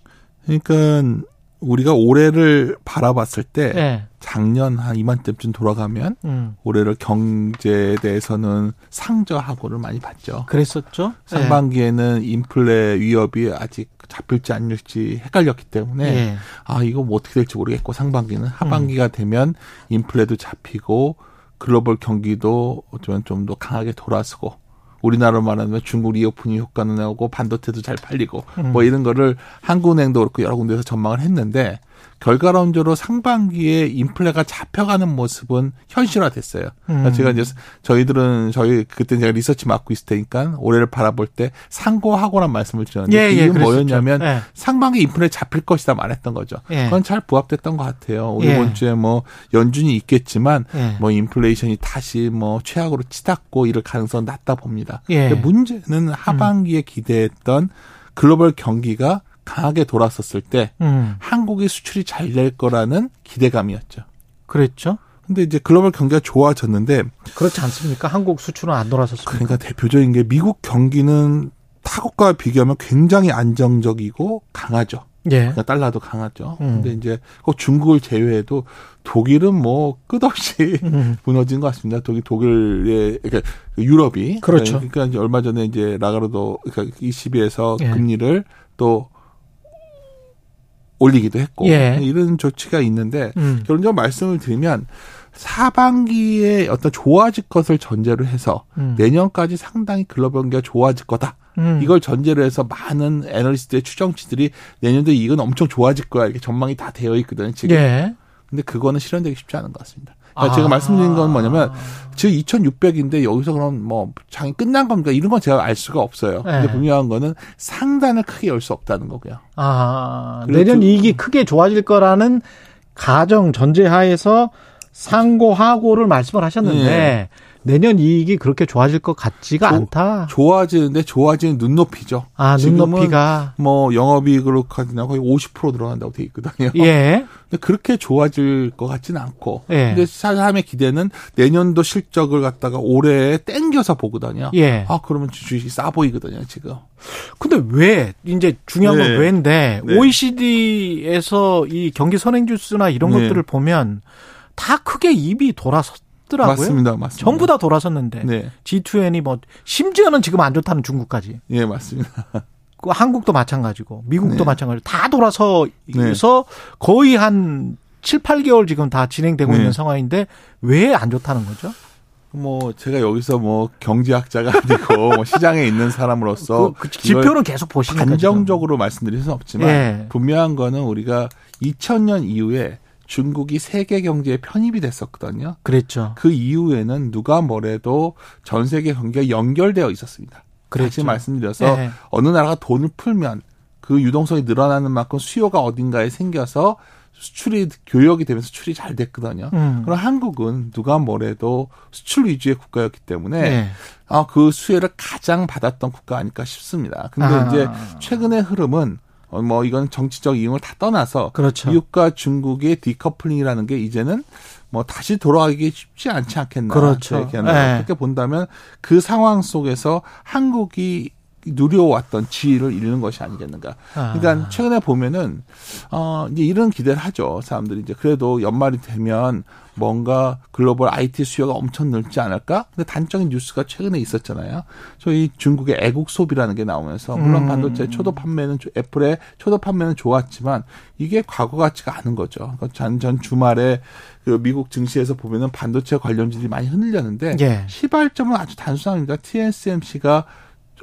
그러니까 우리가 올해를 바라봤을 때 네. 작년 한 이맘때쯤 돌아가면 음. 올해를 경제에 대해서는 상저하고를 많이 봤죠. 그랬었죠. 상반기에는 인플레 위협이 아직 잡힐지 아닐지 헷갈렸기 때문에 예. 아 이거 뭐 어떻게 될지 모르겠고 상반기는 하반기가 되면 인플레도 잡히고 글로벌 경기도 어쩌면 좀 더 강하게 돌아서고 우리나라로 말하면 중국 reopening 효과는 나오고 반도체도 잘 팔리고 음. 뭐 이런 거를 한국은행도 그렇고 여러 군데서 전망을 했는데 결과론적으로 상반기에 인플레가 잡혀가는 모습은 현실화됐어요. 그러니까 음. 제가 이제 저희들은 저희 그때 제가 리서치 맡고 있을 테니까 올해를 바라볼 때 상고하고란 말씀을 드렸는데 예, 예, 이게 그랬었죠. 뭐였냐면 예. 상반기 인플레 잡힐 것이다 말했던 거죠. 예. 그건 잘 부합됐던 것 같아요. 예. 이번 주에 뭐 연준이 있겠지만 예. 뭐 인플레이션이 다시 뭐 최악으로 치닫고 이럴 가능성은 낮다 봅니다. 예. 문제는 하반기에 기대했던 글로벌 경기가 강하게 돌았었을 때 음. 한국의 수출이 잘 될 거라는 기대감이었죠. 그랬죠. 근데 이제 글로벌 경기가 좋아졌는데 그렇지 않습니까? 한국 수출은 안 돌아섰습니다. 그러니까 대표적인 게 미국 경기는 타국과 비교하면 굉장히 안정적이고 강하죠. 예. 그러니까 달러도 강하죠. 음. 근데 이제 꼭 중국을 제외해도 독일은 뭐 끝없이 음. 무너진 것 같습니다. 독일 독일의 그러니까 유럽이 그렇죠. 그러니까 이제 얼마 전에 이제 라가르도 그러니까 ECB에서 예. 금리를 또 올리기도 했고 예. 이런 조치가 있는데 음. 결론적으로 말씀을 드리면 하반기에 어떤 좋아질 것을 전제로 해서 음. 내년까지 상당히 글로벌 경기가 좋아질 거다. 음. 이걸 전제로 해서 많은 애널리스트의 추정치들이 내년도 이건 엄청 좋아질 거야 이렇게 전망이 다 되어 있거든요 지금. 예. 근데 그거는 실현되기 쉽지 않은 것 같습니다. 그러니까 아. 제가 말씀드린 건 뭐냐면 지금 2,600인데 여기서 그럼 뭐 장이 끝난 겁니까 이런 건 제가 알 수가 없어요. 근데 네. 분명한 거는 상단을 크게 열 수 없다는 거고요. 아, 내년 좀- 이익이 크게 좋아질 거라는 가정 전제하에서 상고하고를 말씀을 하셨는데 네. 내년 이익이 그렇게 좋아질 것 같지가 조- 않다. 좋아지는데 좋아지는 눈높이죠. 아, 눈높이가. 뭐 영업이익으로 카드나 거의 50% 들어간다고 돼 있거든요. 예. 근데 그렇게 좋아질 것 같지는 않고. 예. 근데 사람의 기대는 내년도 실적을 갖다가 올해 땡겨서 보거든요. 예. 아 그러면 주식이 싸 보이거든요 지금. 근데 왜 이제 중요한 건 네. 왜인데 네. OECD에서 이 경기 선행 지수나 이런 네. 것들을 보면 다 크게 입이 돌아섰 더라고요. 맞습니다, 맞습니다. 전부 다 돌아섰는데 네, G20이 뭐 심지어는 지금 안 좋다는 중국까지. 예 맞습니다. 그 한국도 마찬가지고 미국도 네. 마찬가지고 다 돌아서 네. 서 거의 한 7, 8개월 지금 다 진행되고 네. 있는 상황인데 왜 안 좋다는 거죠? 뭐 제가 여기서 뭐 경제학자가 아니고 뭐 시장에 있는 사람으로서 그, 그 지표는 계속 보시니까. 단정적으로 말씀드릴 수는 없지만 예. 분명한 거는 우리가 2000년 이후에 중국이 세계 경제에 편입이 됐었거든요. 그랬죠. 그 이후에는 누가 뭐래도 전 세계 경기가 연결되어 있었습니다. 다시 말씀드려서 예. 어느 나라가 돈을 풀면 그 유동성이 늘어나는 만큼 수요가 어딘가에 생겨서 수출이 교역이 되면서 수출이 잘 됐거든요. 음. 그럼 한국은 누가 뭐래도 수출 위주의 국가였기 때문에 예. 아, 그 수혜를 가장 받았던 국가 아닐까 싶습니다. 근데 아. 이제 최근의 흐름은 어, 뭐 이건 정치적 이용을 다 떠나서 그렇죠. 미국과 중국의 디커플링이라는 게 이제는 뭐 다시 돌아가기 쉽지 않지 않겠나. 그렇죠. 이렇게 네. 그렇게 본다면 그 상황 속에서 한국이 누려왔던 지위를 잃는 것이 아니겠는가. 아. 그러니까 최근에 보면은 어 이제 이런 기대를 하죠. 사람들이 이제 그래도 연말이 되면 뭔가 글로벌 IT 수요가 엄청 늘지 않을까? 근데 단적인 뉴스가 최근에 있었잖아요. 저희 중국의 애국 소비라는 게 나오면서 물론 음. 반도체 초도 판매는 조- 애플의 초도 판매는 좋았지만 이게 과거 같지가 않은 거죠. 그러니까 전, 전 주말에 그 미국 증시에서 보면은 반도체 관련주들이 많이 흔들렸는데 예. 시발점은 아주 단순합니다. TSMC가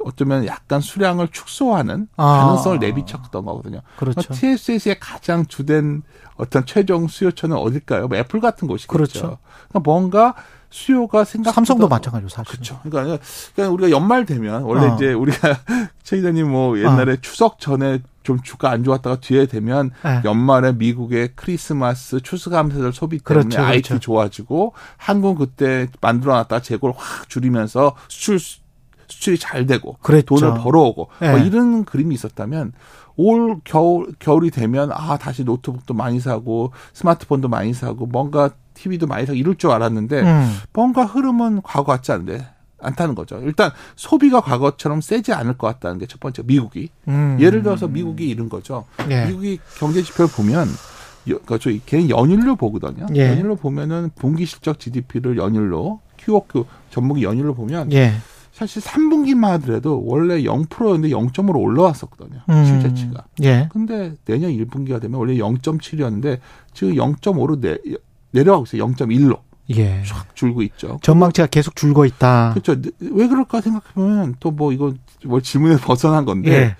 어쩌면 약간 수량을 축소하는 아. 가능성을 내비쳤던 거거든요. 그렇죠. TSMC의 가장 주된 어떤 최종 수요처는 어딜까요? 뭐 애플 같은 곳이겠죠. 그렇죠. 그러니까 뭔가 수요가 생각보다 삼성도 마찬가지로 사실. 그렇죠. 그러니까, 그러니까 우리가 연말 되면 원래 어. 이제 우리가 최 기자님 뭐 옛날에 추석 전에 좀 주가 안 좋았다가 뒤에 되면 네. 연말에 미국의 크리스마스 추수감사절 소비 때문에 그렇죠, IT 그렇죠. 좋아지고 한국 그때 만들어놨다가 재고를 확 줄이면서 수출 수출이 잘 되고 그랬죠. 돈을 벌어오고 네. 뭐 이런 그림이 있었다면 올 겨울 겨울이 되면 아 다시 노트북도 많이 사고 스마트폰도 많이 사고 뭔가 TV도 많이 사고 이럴 줄 알았는데 음. 뭔가 흐름은 과거 같지 않은데 않다는 거죠. 일단 소비가 과거처럼 세지 않을 것 같다는 게 첫 번째 미국이 음. 예를 들어서 미국이 이런 거죠. 예. 미국이 경제 지표를 보면 그러니까 저희 걔 연율로 보거든요. 예. 연율로 보면은 분기 실적 GDP를 연율로 QOQ 전목이 연율로 보면 예. 사실 3분기만 하더라도 원래 0%였는데 0.5로 올라왔었거든요. 음. 실제치가. 예. 근데 내년 1분기가 되면 원래 0.7이었는데 지금 0.5로 내, 내려가고 있어요. 0.1로. 예. 쫙 줄고 있죠. 전망치가 계속 줄고 있다. 그렇죠. 왜 그럴까 생각해보면 또 뭐 이거 뭐 질문에 벗어난 건데 예.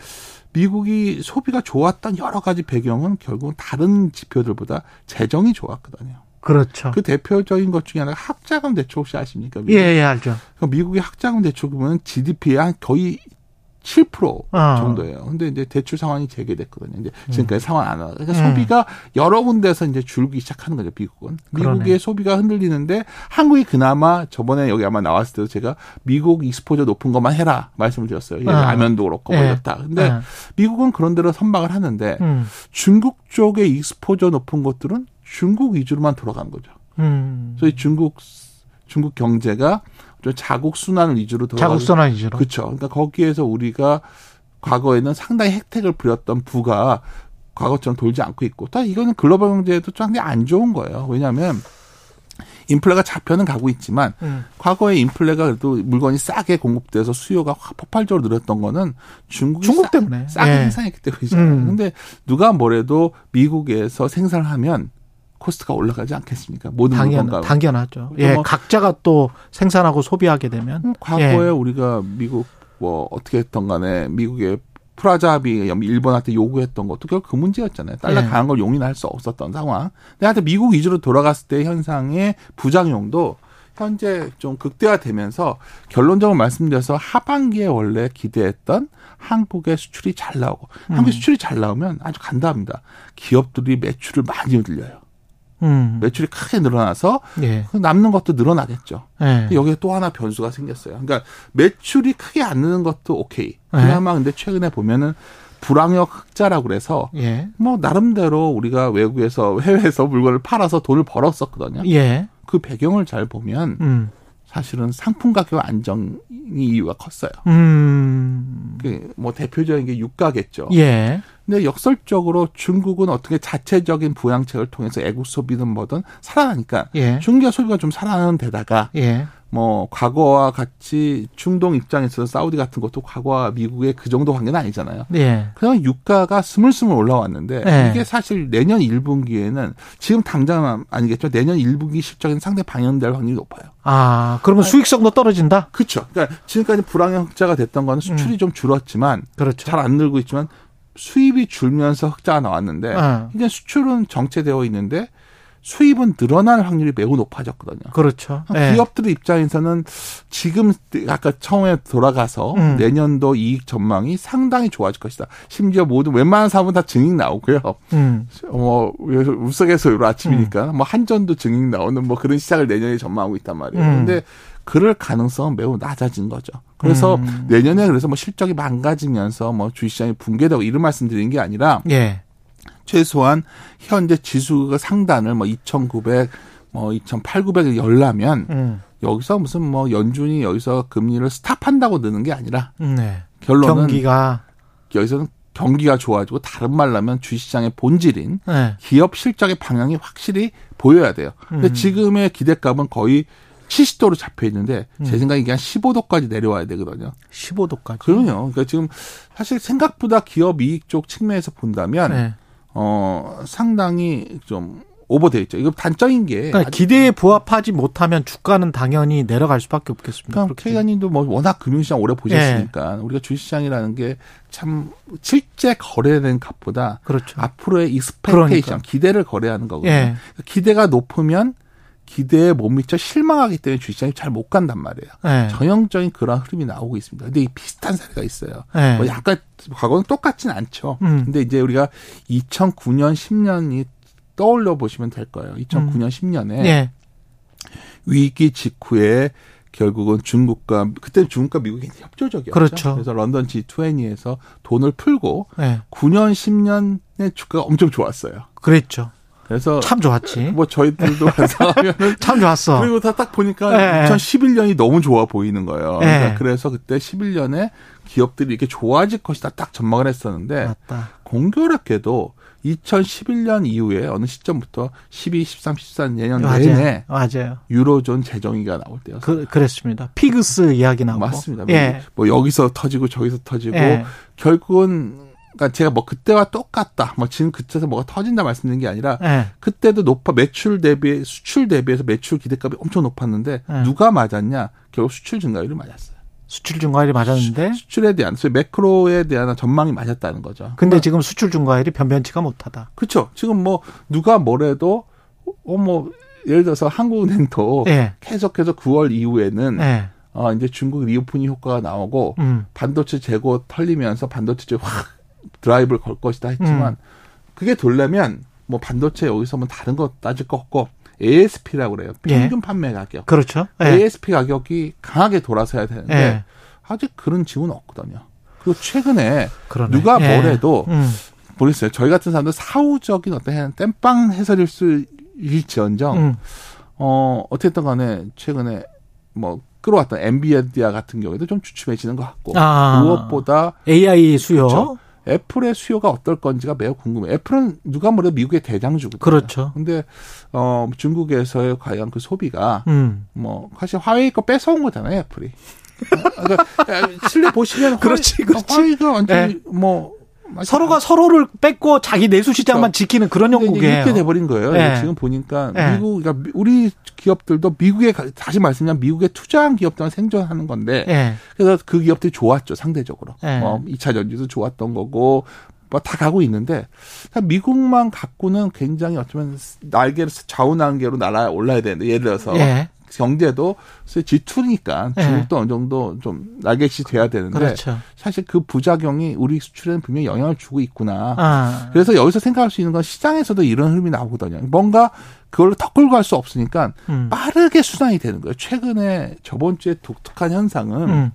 미국이 소비가 좋았던 여러 가지 배경은 결국은 다른 지표들보다 재정이 좋았거든요. 그렇죠. 그 대표적인 것 중에 하나가 학자금 대출 혹시 아십니까? 미국? 예, 예, 알죠. 그 미국의 학자금 대출 보면 GDP의 한 거의 7% 아. 정도예요. 근데 이제 대출 상황이 재개됐거든요. 이제 지금까지 음. 상황 안 와. 그러니까 음. 소비가 여러 군데서 이제 줄기 시작하는 거죠. 미국은. 그러네. 미국의 소비가 흔들리는데 한국이 그나마 저번에 여기 아마 나왔을 때도 제가 미국 익스포저 높은 것만 해라 말씀을 드렸어요. 아. 라면도 그렇고 예. 뭐 이렇다. 근데 아. 미국은 그런 대로 선박을 하는데 음. 중국 쪽의 익스포저 높은 것들은 중국 위주로만 돌아간 거죠. 음.所以중국 중국 경제가 좀 자국 순환 위주로 돌아가 자국 순환 위주로. 그렇죠. 그러니까 거기에서 우리가 과거에는 상당히 혜택을 부렸던 부가 과거처럼 돌지 않고 있고 또 이거는 글로벌 경제에도 상당히 안 좋은 거예요. 왜냐하면 인플레가 잡혀는 가고 있지만 음. 과거에 인플레가 그래도 물건이 싸게 공급돼서 수요가 확 폭발적으로 늘었던 거는 중국 싸, 때문에. 싸게 예. 생산했기 때문이잖아요. 음. 근데 누가 뭐래도 미국에서 생산을 하면 코스트가 올라가지 않겠습니까? 모든 당연, 물가가 당연하죠. 그래서 예, 뭐- 각자가 또 생산하고 소비하게 되면. 음, 과거에 예. 우리가 미국 뭐 어떻게 했던 간에 미국의 플라자 합의 일본한테 요구했던 것도 결국 그 문제였잖아요. 달러 예. 강한 걸 용인할 수 없었던 상황. 근데 하여튼 미국 위주로 돌아갔을 때 현상의 부작용도 현재 좀 극대화되면서 결론적으로 말씀드려서 하반기에 원래 기대했던 한국의 수출이 잘 나오고 한국의 수출이 잘 나오면 아주 간단합니다. 기업들이 매출을 많이 늘려요. 음. 매출이 크게 늘어나서 예. 남는 것도 늘어나겠죠. 예. 여기에 또 하나 변수가 생겼어요. 그러니까 매출이 크게 안 느는 것도 오케이. 네. 그나마 근데 최근에 보면은 불황역 흑자라고 그래서 예. 뭐 나름대로 우리가 외국에서 해외에서 물건을 팔아서 돈을 벌었었거든요. 예. 그 배경을 잘 보면 음. 사실은 상품 가격 안정이 이유가 컸어요. 음. 그뭐 대표적인 게 유가겠죠. 예. 근데 역설적으로 중국은 어떻게 자체적인 부양책을 통해서 애국 소비든 뭐든 살아나니까 예. 중기업 소비가 좀 살아나는 데다가 예. 뭐 과거와 같이 중동 입장에서 사우디 같은 것도 과거와 미국의 그 정도 관계는 아니잖아요. 예. 그냥 유가가 스물스물 올라왔는데 네. 이게 사실 내년 1분기에는 지금 당장 아니겠죠. 내년 1분기 실적에는 상당히 방영될 확률이 높아요. 아, 그러면 수익성도 떨어진다? 그렇죠. 그러니까 지금까지 불황형 흑자가 됐던 거는 수출이 좀 줄었지만 그렇죠. 잘 안 늘고 있지만 수입이 줄면서 흑자가 나왔는데 어. 이제 수출은 정체되어 있는데 수입은 늘어날 확률이 매우 높아졌거든요. 그렇죠. 예. 아, 기업들 입장에서는 지금 아까 처음에 돌아가서 음. 내년도 이익 전망이 상당히 좋아질 것이다. 심지어 모든 웬만한 사업은 다 증익 나오고요. 음. 뭐 우스갯소리로 아침이니까 뭐 한전도 증익 나오는 뭐 그런 시작을 내년에 전망하고 있단 말이에요. 음. 근데 그럴 가능성은 매우 낮아진 거죠. 그래서 음. 내년에 그래서 뭐 실적이 망가지면서 뭐 주식시장이 붕괴되고 이런 말씀드리는 게 아니라 예. 최소한 현재 지수가 상단을 뭐 2,900, 뭐 2,800, 900을 열라면 음. 여기서 무슨 뭐 연준이 여기서 금리를 스탑한다고 느는 게 아니라 네. 결론은 경기가 여기서는 경기가 좋아지고 다른 말로 하면 주식시장의 본질인 예. 기업 실적의 방향이 확실히 보여야 돼요. 근데 음. 지금의 기대값은 거의 70도로 잡혀 있는데 제 음. 생각에 이게 한 15도까지 내려와야 되거든요. 15도까지. 그럼요. 그러니까 지금 사실 생각보다 기업 이익 쪽 측면에서 본다면 네. 어 상당히 좀 오버돼 있죠. 이거 단적인 게 그러니까 기대에 부합하지 못하면 주가는 당연히 내려갈 수밖에 없겠습니다. 그러니까. 최 기자님도 뭐 워낙 금융시장 오래 보셨으니까 우리가 주식시장이라는 게 참 실제 거래된 값보다 그렇죠. 앞으로의 expectation 그러니까. 기대를 거래하는 거거든요. 예. 기대가 높으면 기대에 못 미쳐 실망하기 때문에 주식시장이 잘 못 간단 말이에요. 예. 전형적인 그런 흐름이 나오고 있습니다. 근데 이 비슷한 사례가 있어요. 예. 뭐 약간 과거는 똑같진 않죠. 음. 근데 이제 우리가 2009년 10년이 떠올려 보시면 될 거예요. 2009년 10년에 예. 위기 직후에 결국은 중국과 그때 중국과 미국이 협조적이었죠. 그렇죠. 그래서 런던 G20에서 돈을 풀고 예. 9년 10년의 주가가 엄청 좋았어요. 그랬죠. 그래서 참 좋았지. 뭐 저희들도 반성하면은 참 좋았어. 그리고 다 딱 보니까 예. 2011년이 너무 좋아 보이는 거예요. 예. 그러니까 그래서 그때 11년에 기업들이 이렇게 좋아질 것이다 딱 전망을 했었는데 맞다. 공교롭게도 2011년 이후에 어느 시점부터 12, 13, 14 내년 맞아요. 내내 맞아요. 유로존 재정의가 나올 때였어요. 그, 그랬습니다. 피그스 이야기 나오고. 맞습니다. 예. 뭐 여기서 터지고 저기서 터지고 예. 결국은 그러니까 제가 뭐 그때와 똑같다. 뭐 지금 그때서 뭐가 터진다 말씀드린 게 아니라 예. 그때도 높아 매출 대비 수출 대비해서 매출 기대값이 엄청 높았는데 예. 누가 맞았냐? 결국 수출 증가율이 맞았어요. 수출 증가율이 맞았는데. 수출에 대한 소위 매크로에 대한 전망이 맞았다는 거죠. 근데 지금 수출 증가율이 변변치가 못하다. 그렇죠. 지금 뭐 누가 뭐래도 어뭐 예를 들어서 한국은행도 예. 계속해서 9월 이후에는 예. 어 이제 중국 reopening 효과가 나오고 음. 반도체 재고 털리면서 반도체 확 드라이브를 걸 것이다 했지만 음. 그게 돌려면 뭐 반도체 여기서 뭐 다른 거 따질 거 없고 ASP라고 그래요. 예. 평균 판매 가격. 그렇죠. 예. ASP 가격이 강하게 돌아서야 되는데 예. 아직 그런 징후는 없거든요. 그리고 최근에 그러네. 누가 예. 뭐래도 음. 모르겠어요. 저희 같은 사람들 사후적인 어떤 땜빵 해설일 수 일지언정 음. 어 어쨌든 간에 최근에 뭐 끌어왔던 엔비디아 같은 경우에도 좀 주춤해지는 것 같고 아. 무엇보다 AI 수요. 그렇죠. 애플의 수요가 어떨 건지가 매우 궁금해요. 애플은 누가 뭐래도 미국의 대장주거든요. 그렇죠. 근데 어 중국에서의 과연 그 소비가 음. 뭐 사실 화웨이 거 뺏어온 거잖아요, 애플이. 어, 그러니까 실내 보시면 그렇지, 화웨이, 그렇지. 화웨이가 완전히 네. 뭐 서로가 서로를 뺏고 자기 내수 시장만 지키는 그런 영국이에요. 이렇게 돼버린 거예요. 네. 지금 보니까 네. 미국, 그러니까 미- 우리 기업들도 미국에 가- 다시 말씀드리면 미국에 투자한 기업들은 생존하는 건데 예. 그래서 그 기업들이 좋았죠 상대적으로. 네. 뭐 2차 전지도 좋았던 거고 뭐다 가고 있는데 미국만 갖고는 굉장히 어쩌면 날개를 좌우 날개로 날아 올라야 되는데 예를 들어서 예. 경제도 G2니까 네. 중국도 어느 정도 좀 날개짓이 돼야 되는데 그렇죠. 사실 그 부작용이 우리 수출에는 분명히 영향을 주고 있구나. 아. 그래서 여기서 생각할 수 있는 건 시장에서도 이런 흐름이 나오거든요. 뭔가 그걸로 더 끌고 갈 수 없으니까 음. 빠르게 수단이 되는 거예요. 최근에 저번 주에 독특한 현상은 음.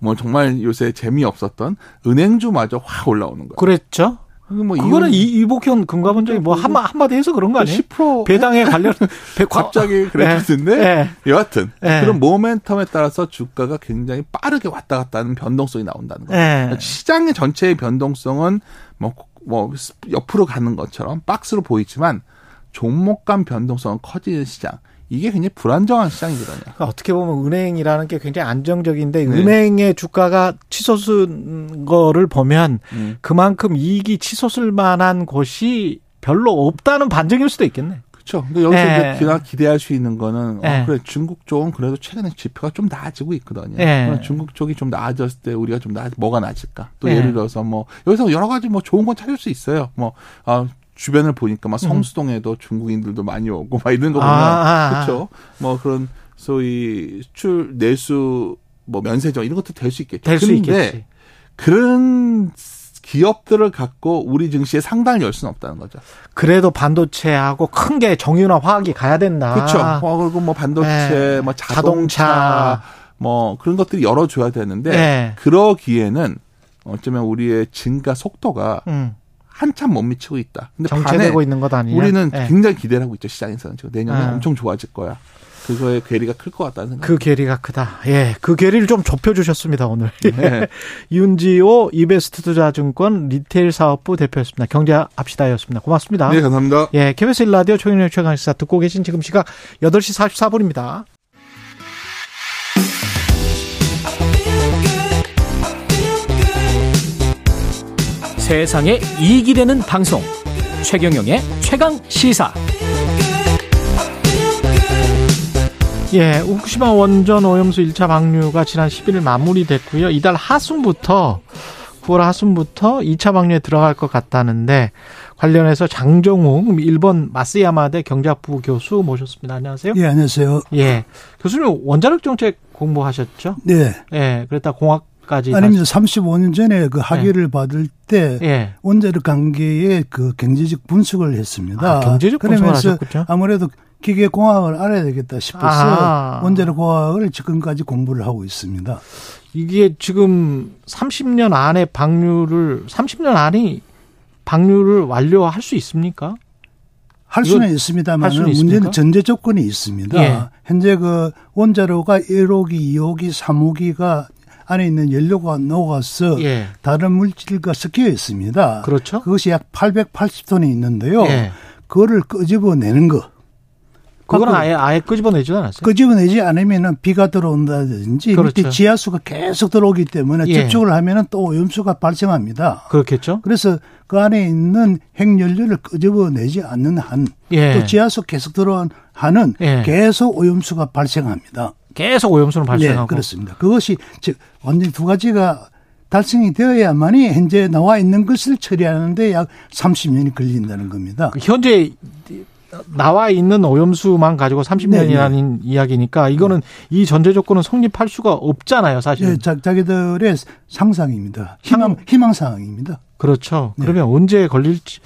뭐 정말 요새 재미없었던 은행주마저 확 올라오는 거예요. 그랬죠. 뭐 그거는 이, 이복현 금감원 장이 뭐 한, 한마디 해서 그런 거 아니에요? 10% 배당에 관련 배- 갑자기 그랬는데 예. 여하튼 예. 그런 모멘텀에 따라서 주가가 굉장히 빠르게 왔다 갔다 하는 변동성이 나온다는 거예요. 예. 그러니까 시장의 전체의 변동성은 뭐, 뭐 옆으로 가는 것처럼 박스로 보이지만 종목 간 변동성은 커지는 시장. 이게 굉장히 불안정한 시장이거든요. 그러니까 어떻게 보면 은행이라는 게 굉장히 안정적인데 네. 은행의 주가가 치솟은 거를 보면 음. 그만큼 이익이 치솟을 만한 곳이 별로 없다는 반증일 수도 있겠네. 그렇죠. 근데 여기서 예. 이제 기나 기대할 수 있는 거는 예. 어, 그래 중국 쪽은 그래도 최근에 지표가 좀 나아지고 있거든요. 예. 그럼 중국 쪽이 좀 나아졌을 때 우리가 좀 나, 뭐가 나아질까? 또 예. 예를 들어서 뭐 여기서 여러 가지 뭐 좋은 건 찾을 수 있어요. 뭐 아, 주변을 보니까 막 성수동에도 중국인들도 많이 오고 막 이런 거 보면 음. 아. 그렇죠. 뭐 그런 소위 수출 내수 뭐 면세점 이런 것도 될 수 있겠죠. 될 수 있겠지. 그런 기업들을 갖고 우리 증시에 상당히 열 수는 없다는 거죠. 그래도 반도체하고 큰 게 정유나 화학이 가야 된다. 그렇죠. 어, 그리고 뭐 반도체, 네. 뭐 자동차. 자동차, 뭐 그런 것들이 열어줘야 되는데 네. 그러기에는 어쩌면 우리의 증가 속도가 음, 한참 못 미치고 있다. 근데 정체되고 있는 것 아니냐. 우리는 예. 굉장히 기대를 하고 있죠 시장에서는 지금 내년에 아. 엄청 좋아질 거야. 그거의 괴리가 클 것 같다는 생각. 그 괴리가 크다. 예, 그 괴리를 좀 좁혀 주셨습니다 오늘. 네. 윤지호 이베스트 투자증권 retail 사업부 대표였습니다. 경제합시다였습니다. 고맙습니다. 네, 감사합니다. 예, KBS 일라디오 최경영 최강시사 듣고 계신 지금 시각 8시 44분입니다. 세상에 이익이 되는 방송 최경영의 최강 시사 예, 후쿠시마 원전 오염수 1차 방류가 지난 11일 마무리됐고요. 이달 하순부터 9월 하순부터 2차 방류에 들어갈 것 같다는데 관련해서 장정욱 일본 마스야마대 경제학부 교수 모셨습니다. 안녕하세요. 예, 안녕하세요. 예. 교수님 원자력 정책 공부하셨죠? 네. 예. 그랬다 공학 까지 아닙니다. 35년 전에 그 학위를 받을 때 예. 원자력 관계의 그 경제적 분석을 했습니다. 아, 경제적 분석을 하셨군요. 아무래도 기계 공학을 알아야 되겠다 싶어서 아. 원자력 공학을 지금까지 공부를 하고 있습니다. 이게 지금 30년 안에 방류를 30년 안에 방류를 완료할 수 있습니까? 할 수는 있습니다만? 문제는 전제 조건이 있습니다. 예. 현재 그 원자로가 1호기, 2호기, 3호기가 안에 있는 연료가 녹아서 예. 다른 물질과 섞여 있습니다. 그렇죠. 그것이 약 880톤이 있는데요. 예. 그거를 끄집어내는 거. 그거는 밖으로 아예 아예 끄집어내지 않았어요. 끄집어내지 않으면은 비가 들어온다든지 그렇죠. 밑에 지하수가 계속 들어오기 때문에 예. 접촉을 하면은 또 오염수가 발생합니다. 그렇겠죠. 그래서 그 안에 있는 핵연료를 끄집어내지 않는 한, 예. 또 지하수 계속 들어온 한은 예. 계속 오염수가 발생합니다. 계속 오염수는 발생하고. 네, 그렇습니다. 그것이 즉 완전히 두 가지가 달성이 되어야만이 현재 나와 있는 것을 처리하는데 약 30년이 걸린다는 겁니다. 그 현재 나와 있는 오염수만 가지고 30년이라는 이야기니까 이거는 이 전제 조건은 성립할 수가 없잖아요, 사실은. 네, 자, 자기들의 상상입니다. 희망, 희망사항입니다. 그렇죠. 네. 그러면 언제 걸릴지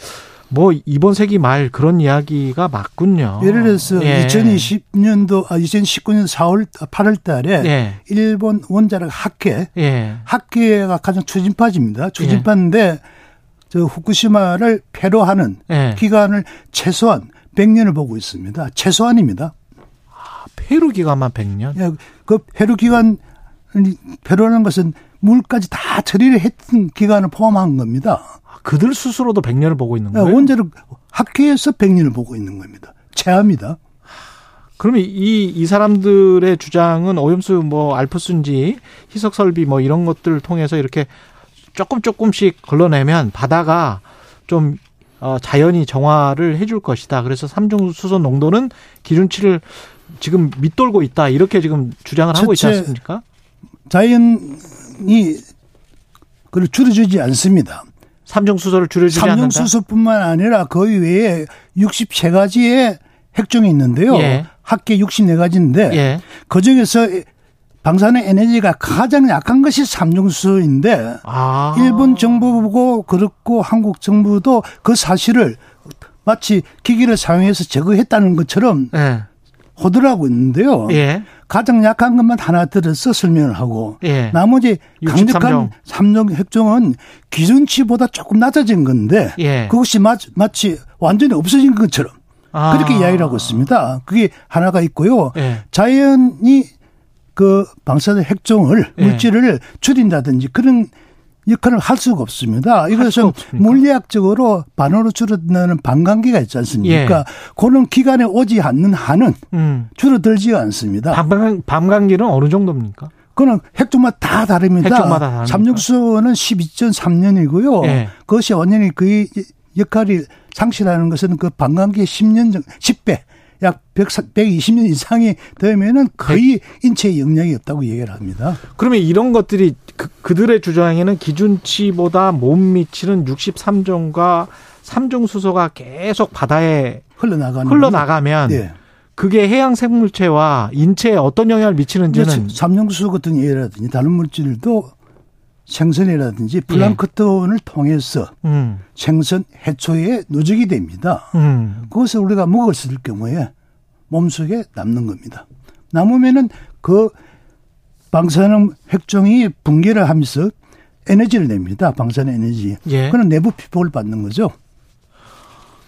뭐 이번 세기 말 그런 이야기가 맞군요. 예를 들어서 예. 2020년도, 아, 2019년 4월, 8월 달에 예. 일본 원자력 학회, 예. 학회가 가장 추진파지입니다. 추진파인데 저 후쿠시마를 폐로하는 예. 기간을 최소한 100년을 보고 있습니다. 최소한입니다. 폐로 기간만 100년. 예, 그 폐로 기간 폐로하는 것은 물까지 다 처리를 했던 기간을 포함한 겁니다. 그들 스스로도 100년을 보고 있는 예, 거예요. 원자력 학회에서 100년을 보고 있는 겁니다. 최하입니다. 그러면 이, 이 사람들의 주장은 오염수 뭐 알프스인지 희석 설비 뭐 이런 것들을 통해서 이렇게 조금 조금씩 걸러내면 바다가 좀 어, 자연이 정화를 해줄 것이다. 그래서 삼중 수소 농도는 기준치를 지금 밑돌고 있다. 이렇게 지금 주장을 하고 있지 않습니까? 자연이 그걸 줄여주지 않습니다. 삼중 수소를 줄여주지 않는다. 삼중 수소뿐만 아니라 그 외에 63가지의 핵종이 있는데요. 예. 합계 64가지인데 예. 그 중에서 방사능 에너지가 가장 약한 것이 삼중수소인데 아. 일본 정부고 그렇고 한국 정부도 그 사실을 마치 기기를 사용해서 제거했다는 것처럼 예. 호도하고 있는데요. 예. 가장 약한 것만 하나 들어서 설명을 하고 예. 나머지 63 종. 강력한 삼종 핵종은 기준치보다 조금 낮아진 건데 예. 그것이 마, 마치 완전히 없어진 것처럼 아. 그렇게 이야기를 하고 있습니다. 그게 하나가 있고요. 예. 자연이 그 방사능 핵종을 예. 물질을 줄인다든지 그런 역할을 할 수가 없습니다. 이것은 없습니까? 물리학적으로 반으로 줄어드는 반감기가 있지 않습니까? 예. 그런 기간에 오지 않는 한은 음. 줄어들지가 않습니다. 밤감, 밤감기는 어느 정도입니까? 그거는 핵종마다 다 다릅니다. 핵종마다? 삼육수는 12.3년이고요. 예. 그것이 완전히 그 역할이 상실하는 것은 그 반감기의 10년 정 10배 약 100, 120년 이상이 되면은 거의 인체에 영향이 없다고 얘기를 합니다. 그러면 이런 것들이 그, 그들의 주장에는 기준치보다 못 미치는 63종과 삼중 수소가 계속 바다에 흘러나가는 흘러나가면. 예. 그게 해양 생물체와 인체에 어떤 영향을 미치는지는 삼중수소 같은 예라든지 다른 물질도 생선이라든지 플랑크톤을 통해서 음. 생선 해초에 누적이 됩니다. 음. 그것을 우리가 먹었을 경우에 몸속에 남는 겁니다. 남으면은 그 방사능 핵종이 붕괴를 하면서 에너지를 냅니다. 방사능 에너지. 예. 그는 내부 피폭을 받는 거죠.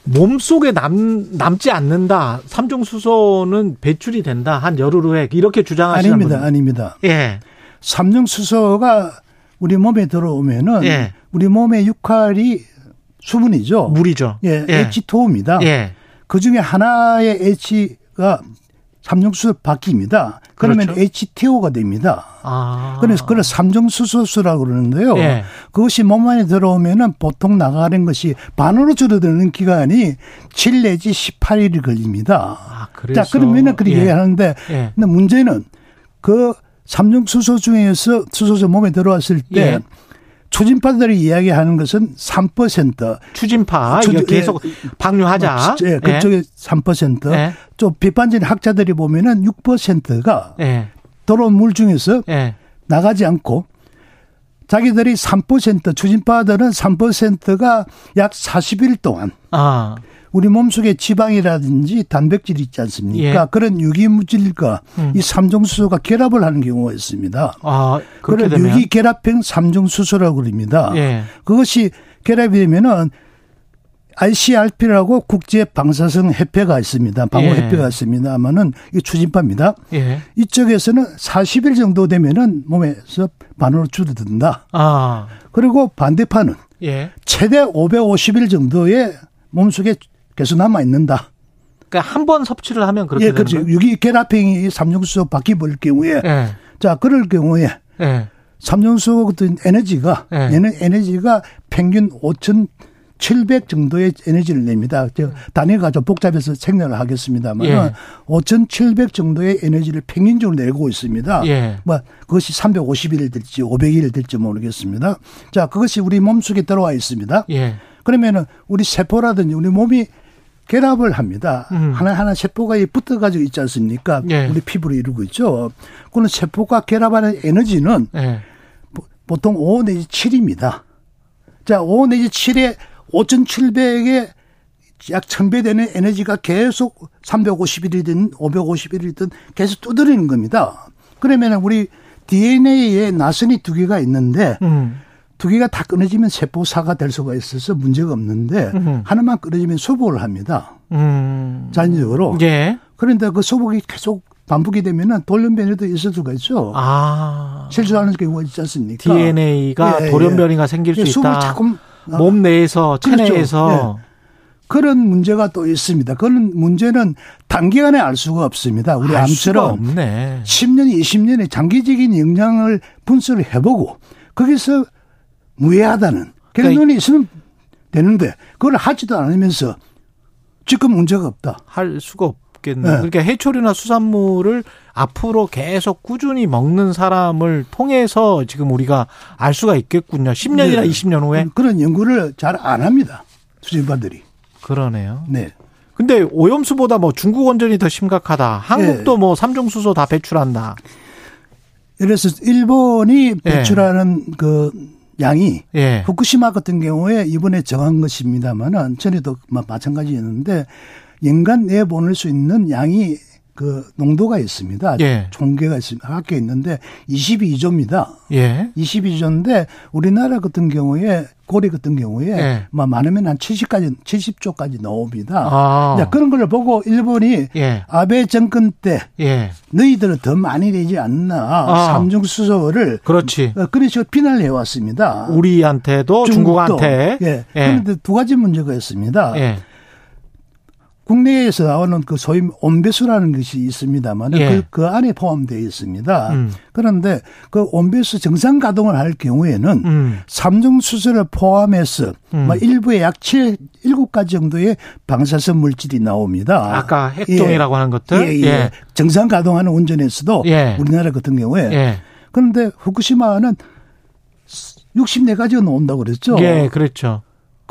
몸 속에 남 남지 않는다. 삼중 수소는 배출이 된다. 한 열흘 후에 이렇게 주장하시는 아닙니다. 분들. 아닙니다. 예. 삼중 수소가 우리 몸에 들어오면은 예. 우리 몸의 역할이 수분이죠. 물이죠. 예, 예. H2O입니다. 예. 그 중에 하나의 H가 삼중수소 바뀝니다. 그러면 그렇죠. HTO가 됩니다. 아. 그래서 그걸 삼중수소수라고 그러는데요. 예. 그것이 몸 안에 들어오면은 보통 나가는 것이 반으로 줄어드는 기간이 7 내지 18일이 걸립니다. 아, 자, 그러면은 그렇게 예. 얘기하는데 예. 근데 문제는 그 삼중수소 중에서 수소가 몸에 들어왔을 때 예. 초진파들이 이야기하는 것은 3%. 추진파 추- 이거 예. 계속 방류하자. 예, 그쪽에 3%. 예. 좀 비판적인 학자들이 보면은 6%가 예. 들어온 물 중에서 예. 나가지 않고 자기들이 3% 추진파들은 3%가 약 40일 동안 아. 우리 몸속에 지방이라든지 단백질이 있지 않습니까? 예. 그런 유기물질과 음. 이 삼중수소가 결합을 하는 경우가 있습니다. 아, 그렇게 그걸 유기결합형 삼중수소라고 그럽니다. 예. 그것이 결합이 되면은 ICRP라고 국제 방사성 협회가 있습니다. 방호 예. 협회가 있습니다만은 이게 추진파입니다. 예. 이쪽에서는 40일 정도 되면은 몸에서 반으로 줄어든다. 아. 그리고 반대파는 예. 최대 550일 정도의 몸속에 계속 남아 있는다. 그러니까 한 번 섭취를 하면 그렇게 예, 그렇죠. 유기 결합행이 삼중수소 바퀴 버릴 경우에 예. 자, 그럴 경우에 예. 삼중수소 같은 에너지가 예. 얘는 에너지가 평균 5,700 정도의 에너지를 냅니다. 저 단위가 좀 복잡해서 생략을 하겠습니다만 예. 5,700 정도의 에너지를 평균적으로 내고 있습니다. 예. 뭐 그것이 350일 될지 500일 될지 모르겠습니다. 자, 그것이 우리 몸속에 들어와 있습니다. 예. 그러면은 우리 세포라든지 우리 몸이 결합을 합니다. 음. 하나하나 세포가 이 붙어가지고 있지 않습니까? 예. 우리 피부를 이루고 있죠. 그는 세포가 결합하는 에너지는 예. 보통 5 내지 7입니다. 자, 5 내지 7에 5,700에 약 1000배 되는 에너지가 계속 350일이든 550일이든 계속 두드리는 겁니다. 그러면 우리 DNA에 나선이 두 개가 있는데 음. 두 개가 다 끊어지면 세포사가 될 수가 있어서 문제가 없는데 음. 하나만 끊어지면 소복을 합니다. 음. 자연적으로. 예. 그런데 그 소복이 계속 반복이 되면은 돌연변이도 있을 수가 있죠. 아. 실수하는 경우가 있지 않습니까? DNA가 예, 예. 돌연변이가 생길 수 예, 있다. 자꾸 몸 내에서 그렇죠. 체내에서 예. 그런 문제가 또 있습니다. 그런 문제는 단기간에 알 수가 없습니다. 우리 암처럼 없네. 10년, 20년의 장기적인 영향을 분석을 해보고 거기서 무해하다는 그러니까 결론이 있으면 되는데 그걸 하지도 않으면서 지금 문제가 없다. 할 수가 없겠네. 네. 그러니까 해초리나 수산물을 앞으로 계속 꾸준히 먹는 사람을 통해서 지금 우리가 알 수가 있겠군요. 10년이나 네. 20년 후에. 그런 연구를 잘 안 합니다. 수집가들이. 그러네요. 네. 근데 오염수보다 뭐 중국 원전이 더 심각하다. 한국도 네. 뭐 삼중수소 다 배출한다. 그래서 일본이 배출하는 그 양이 예. 후쿠시마 같은 경우에 이번에 정한 것입니다만은 전에도 마- 마찬가지였는데 연간 내 보낼 수 있는 양이 그 농도가 있습니다. 예. 총계가 있습니다. 학교에 있는데 22조입니다. 예. 22조인데 우리나라 같은 경우에 고리 같은 경우에 예. 막 많으면 한 70까지 70조까지 나옵니다. 아. 자, 그런 걸 보고 일본이 예. 아베 정권 때 예. 너희들은 더 많이 내지 않나 아. 삼중 수소를 그렇지. 어, 그런 식으로 비난을 해왔습니다. 우리한테도 중국도. 중국한테. 예. 예. 그런데 두 가지 문제가 있습니다. 예. 국내에서 나오는 그 소위 온배수라는 것이 있습니다만 예. 그, 그 안에 포함되어 있습니다. 음. 그런데 그 온배수 정상 가동을 할 경우에는 음. 삼중수소를 포함해서 음. 뭐 일부에 약 7, 7가지 정도의 방사성 물질이 나옵니다. 아까 핵종이라고 하는 것들? 예, 예. 예. 정상 가동하는 운전에서도 예. 우리나라 같은 경우에 예. 그런데 후쿠시마는 64가지가 나온다고 그랬죠. 예, 그렇죠.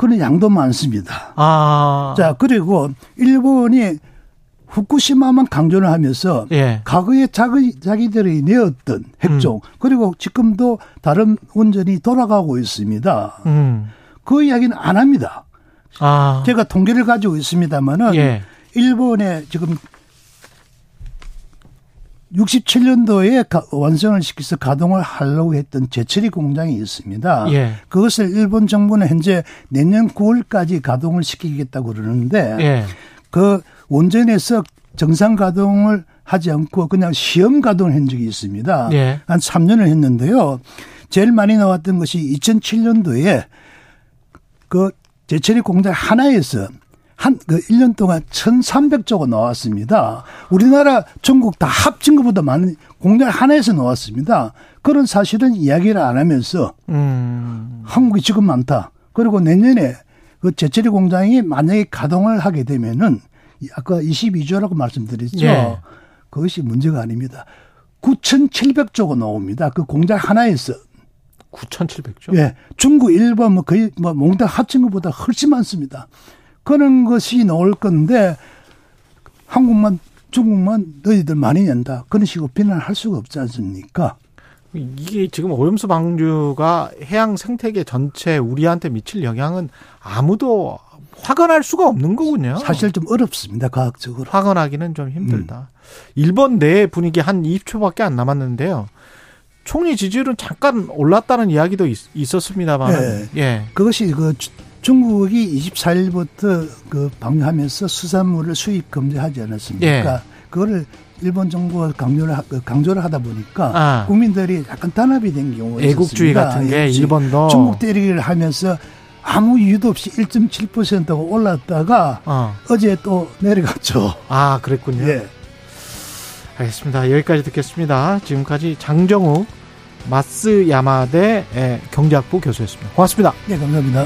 그런 양도 많습니다. 아. 자, 그리고 일본이 후쿠시마만 강조를 하면서 예. 과거에 자기, 자기들이 내었던 핵종 그리고 지금도 다른 원전이 돌아가고 있습니다. 음. 그 이야기는 안 합니다. 아. 제가 통계를 가지고 있습니다만은 예. 일본에 지금 67년도에 완성을 시켜서 가동을 하려고 했던 제철이 공장이 있습니다. 예. 그것을 일본 정부는 현재 내년 9월까지 가동을 시키겠다고 그러는데 예. 그 원전에서 정상 가동을 하지 않고 그냥 시험 가동을 한 적이 있습니다. 예. 한 3년을 했는데요. 제일 많이 나왔던 것이 2007년도에 그 제철이 공장 하나에서 한 그 1년 동안 1,300조가 나왔습니다. 우리나라 전국 다 합친 것보다 많은 공장 하나에서 나왔습니다. 그런 사실은 이야기를 안 하면서 음. 한국이 지금 많다. 그리고 내년에 그 제철이 공장이 만약에 가동을 하게 되면은 아까 22조라고 말씀드렸죠. 예. 그것이 문제가 아닙니다. 9,700조가 나옵니다. 그 공장 하나에서. 9,700조? 예. 중국, 일본 뭐 거의 뭐 몽땅 합친 것보다 훨씬 많습니다. 그런 것이 나올 건데 한국만 중국만 너희들 많이 낸다. 그런 식으로 비난할 수가 없지 않습니까? 이게 지금 오염수 방류가 해양 생태계 전체 우리한테 미칠 영향은 아무도 확언할 수가 없는 거군요. 사실 좀 어렵습니다. 과학적으로. 확언하기는 좀 힘들다. 일본 내 분위기 한 20초밖에 안 남았는데요. 총리 지지율은 잠깐 올랐다는 이야기도 있, 었습니다만 예. 예. 그것이 그 중국이 24일부터 그 방류하면서 수산물을 수입 금지하지 않았습니까? 예. 그거를 일본 정부가 강조를 하, 그 강조를 하다 보니까 아. 국민들이 약간 단합이 된 경우가 애국주의 있었습니다. 같은 게 애국주의. 일본도 중국 때리기를 하면서 아무 이유도 없이 1.7%가 올랐다가 어. 어제 또 내려갔죠. 아, 그랬군요. 예. 알겠습니다. 여기까지 듣겠습니다. 지금까지 장정우 마스 야마대 경제학부 교수였습니다. 고맙습니다. 예, 감사합니다.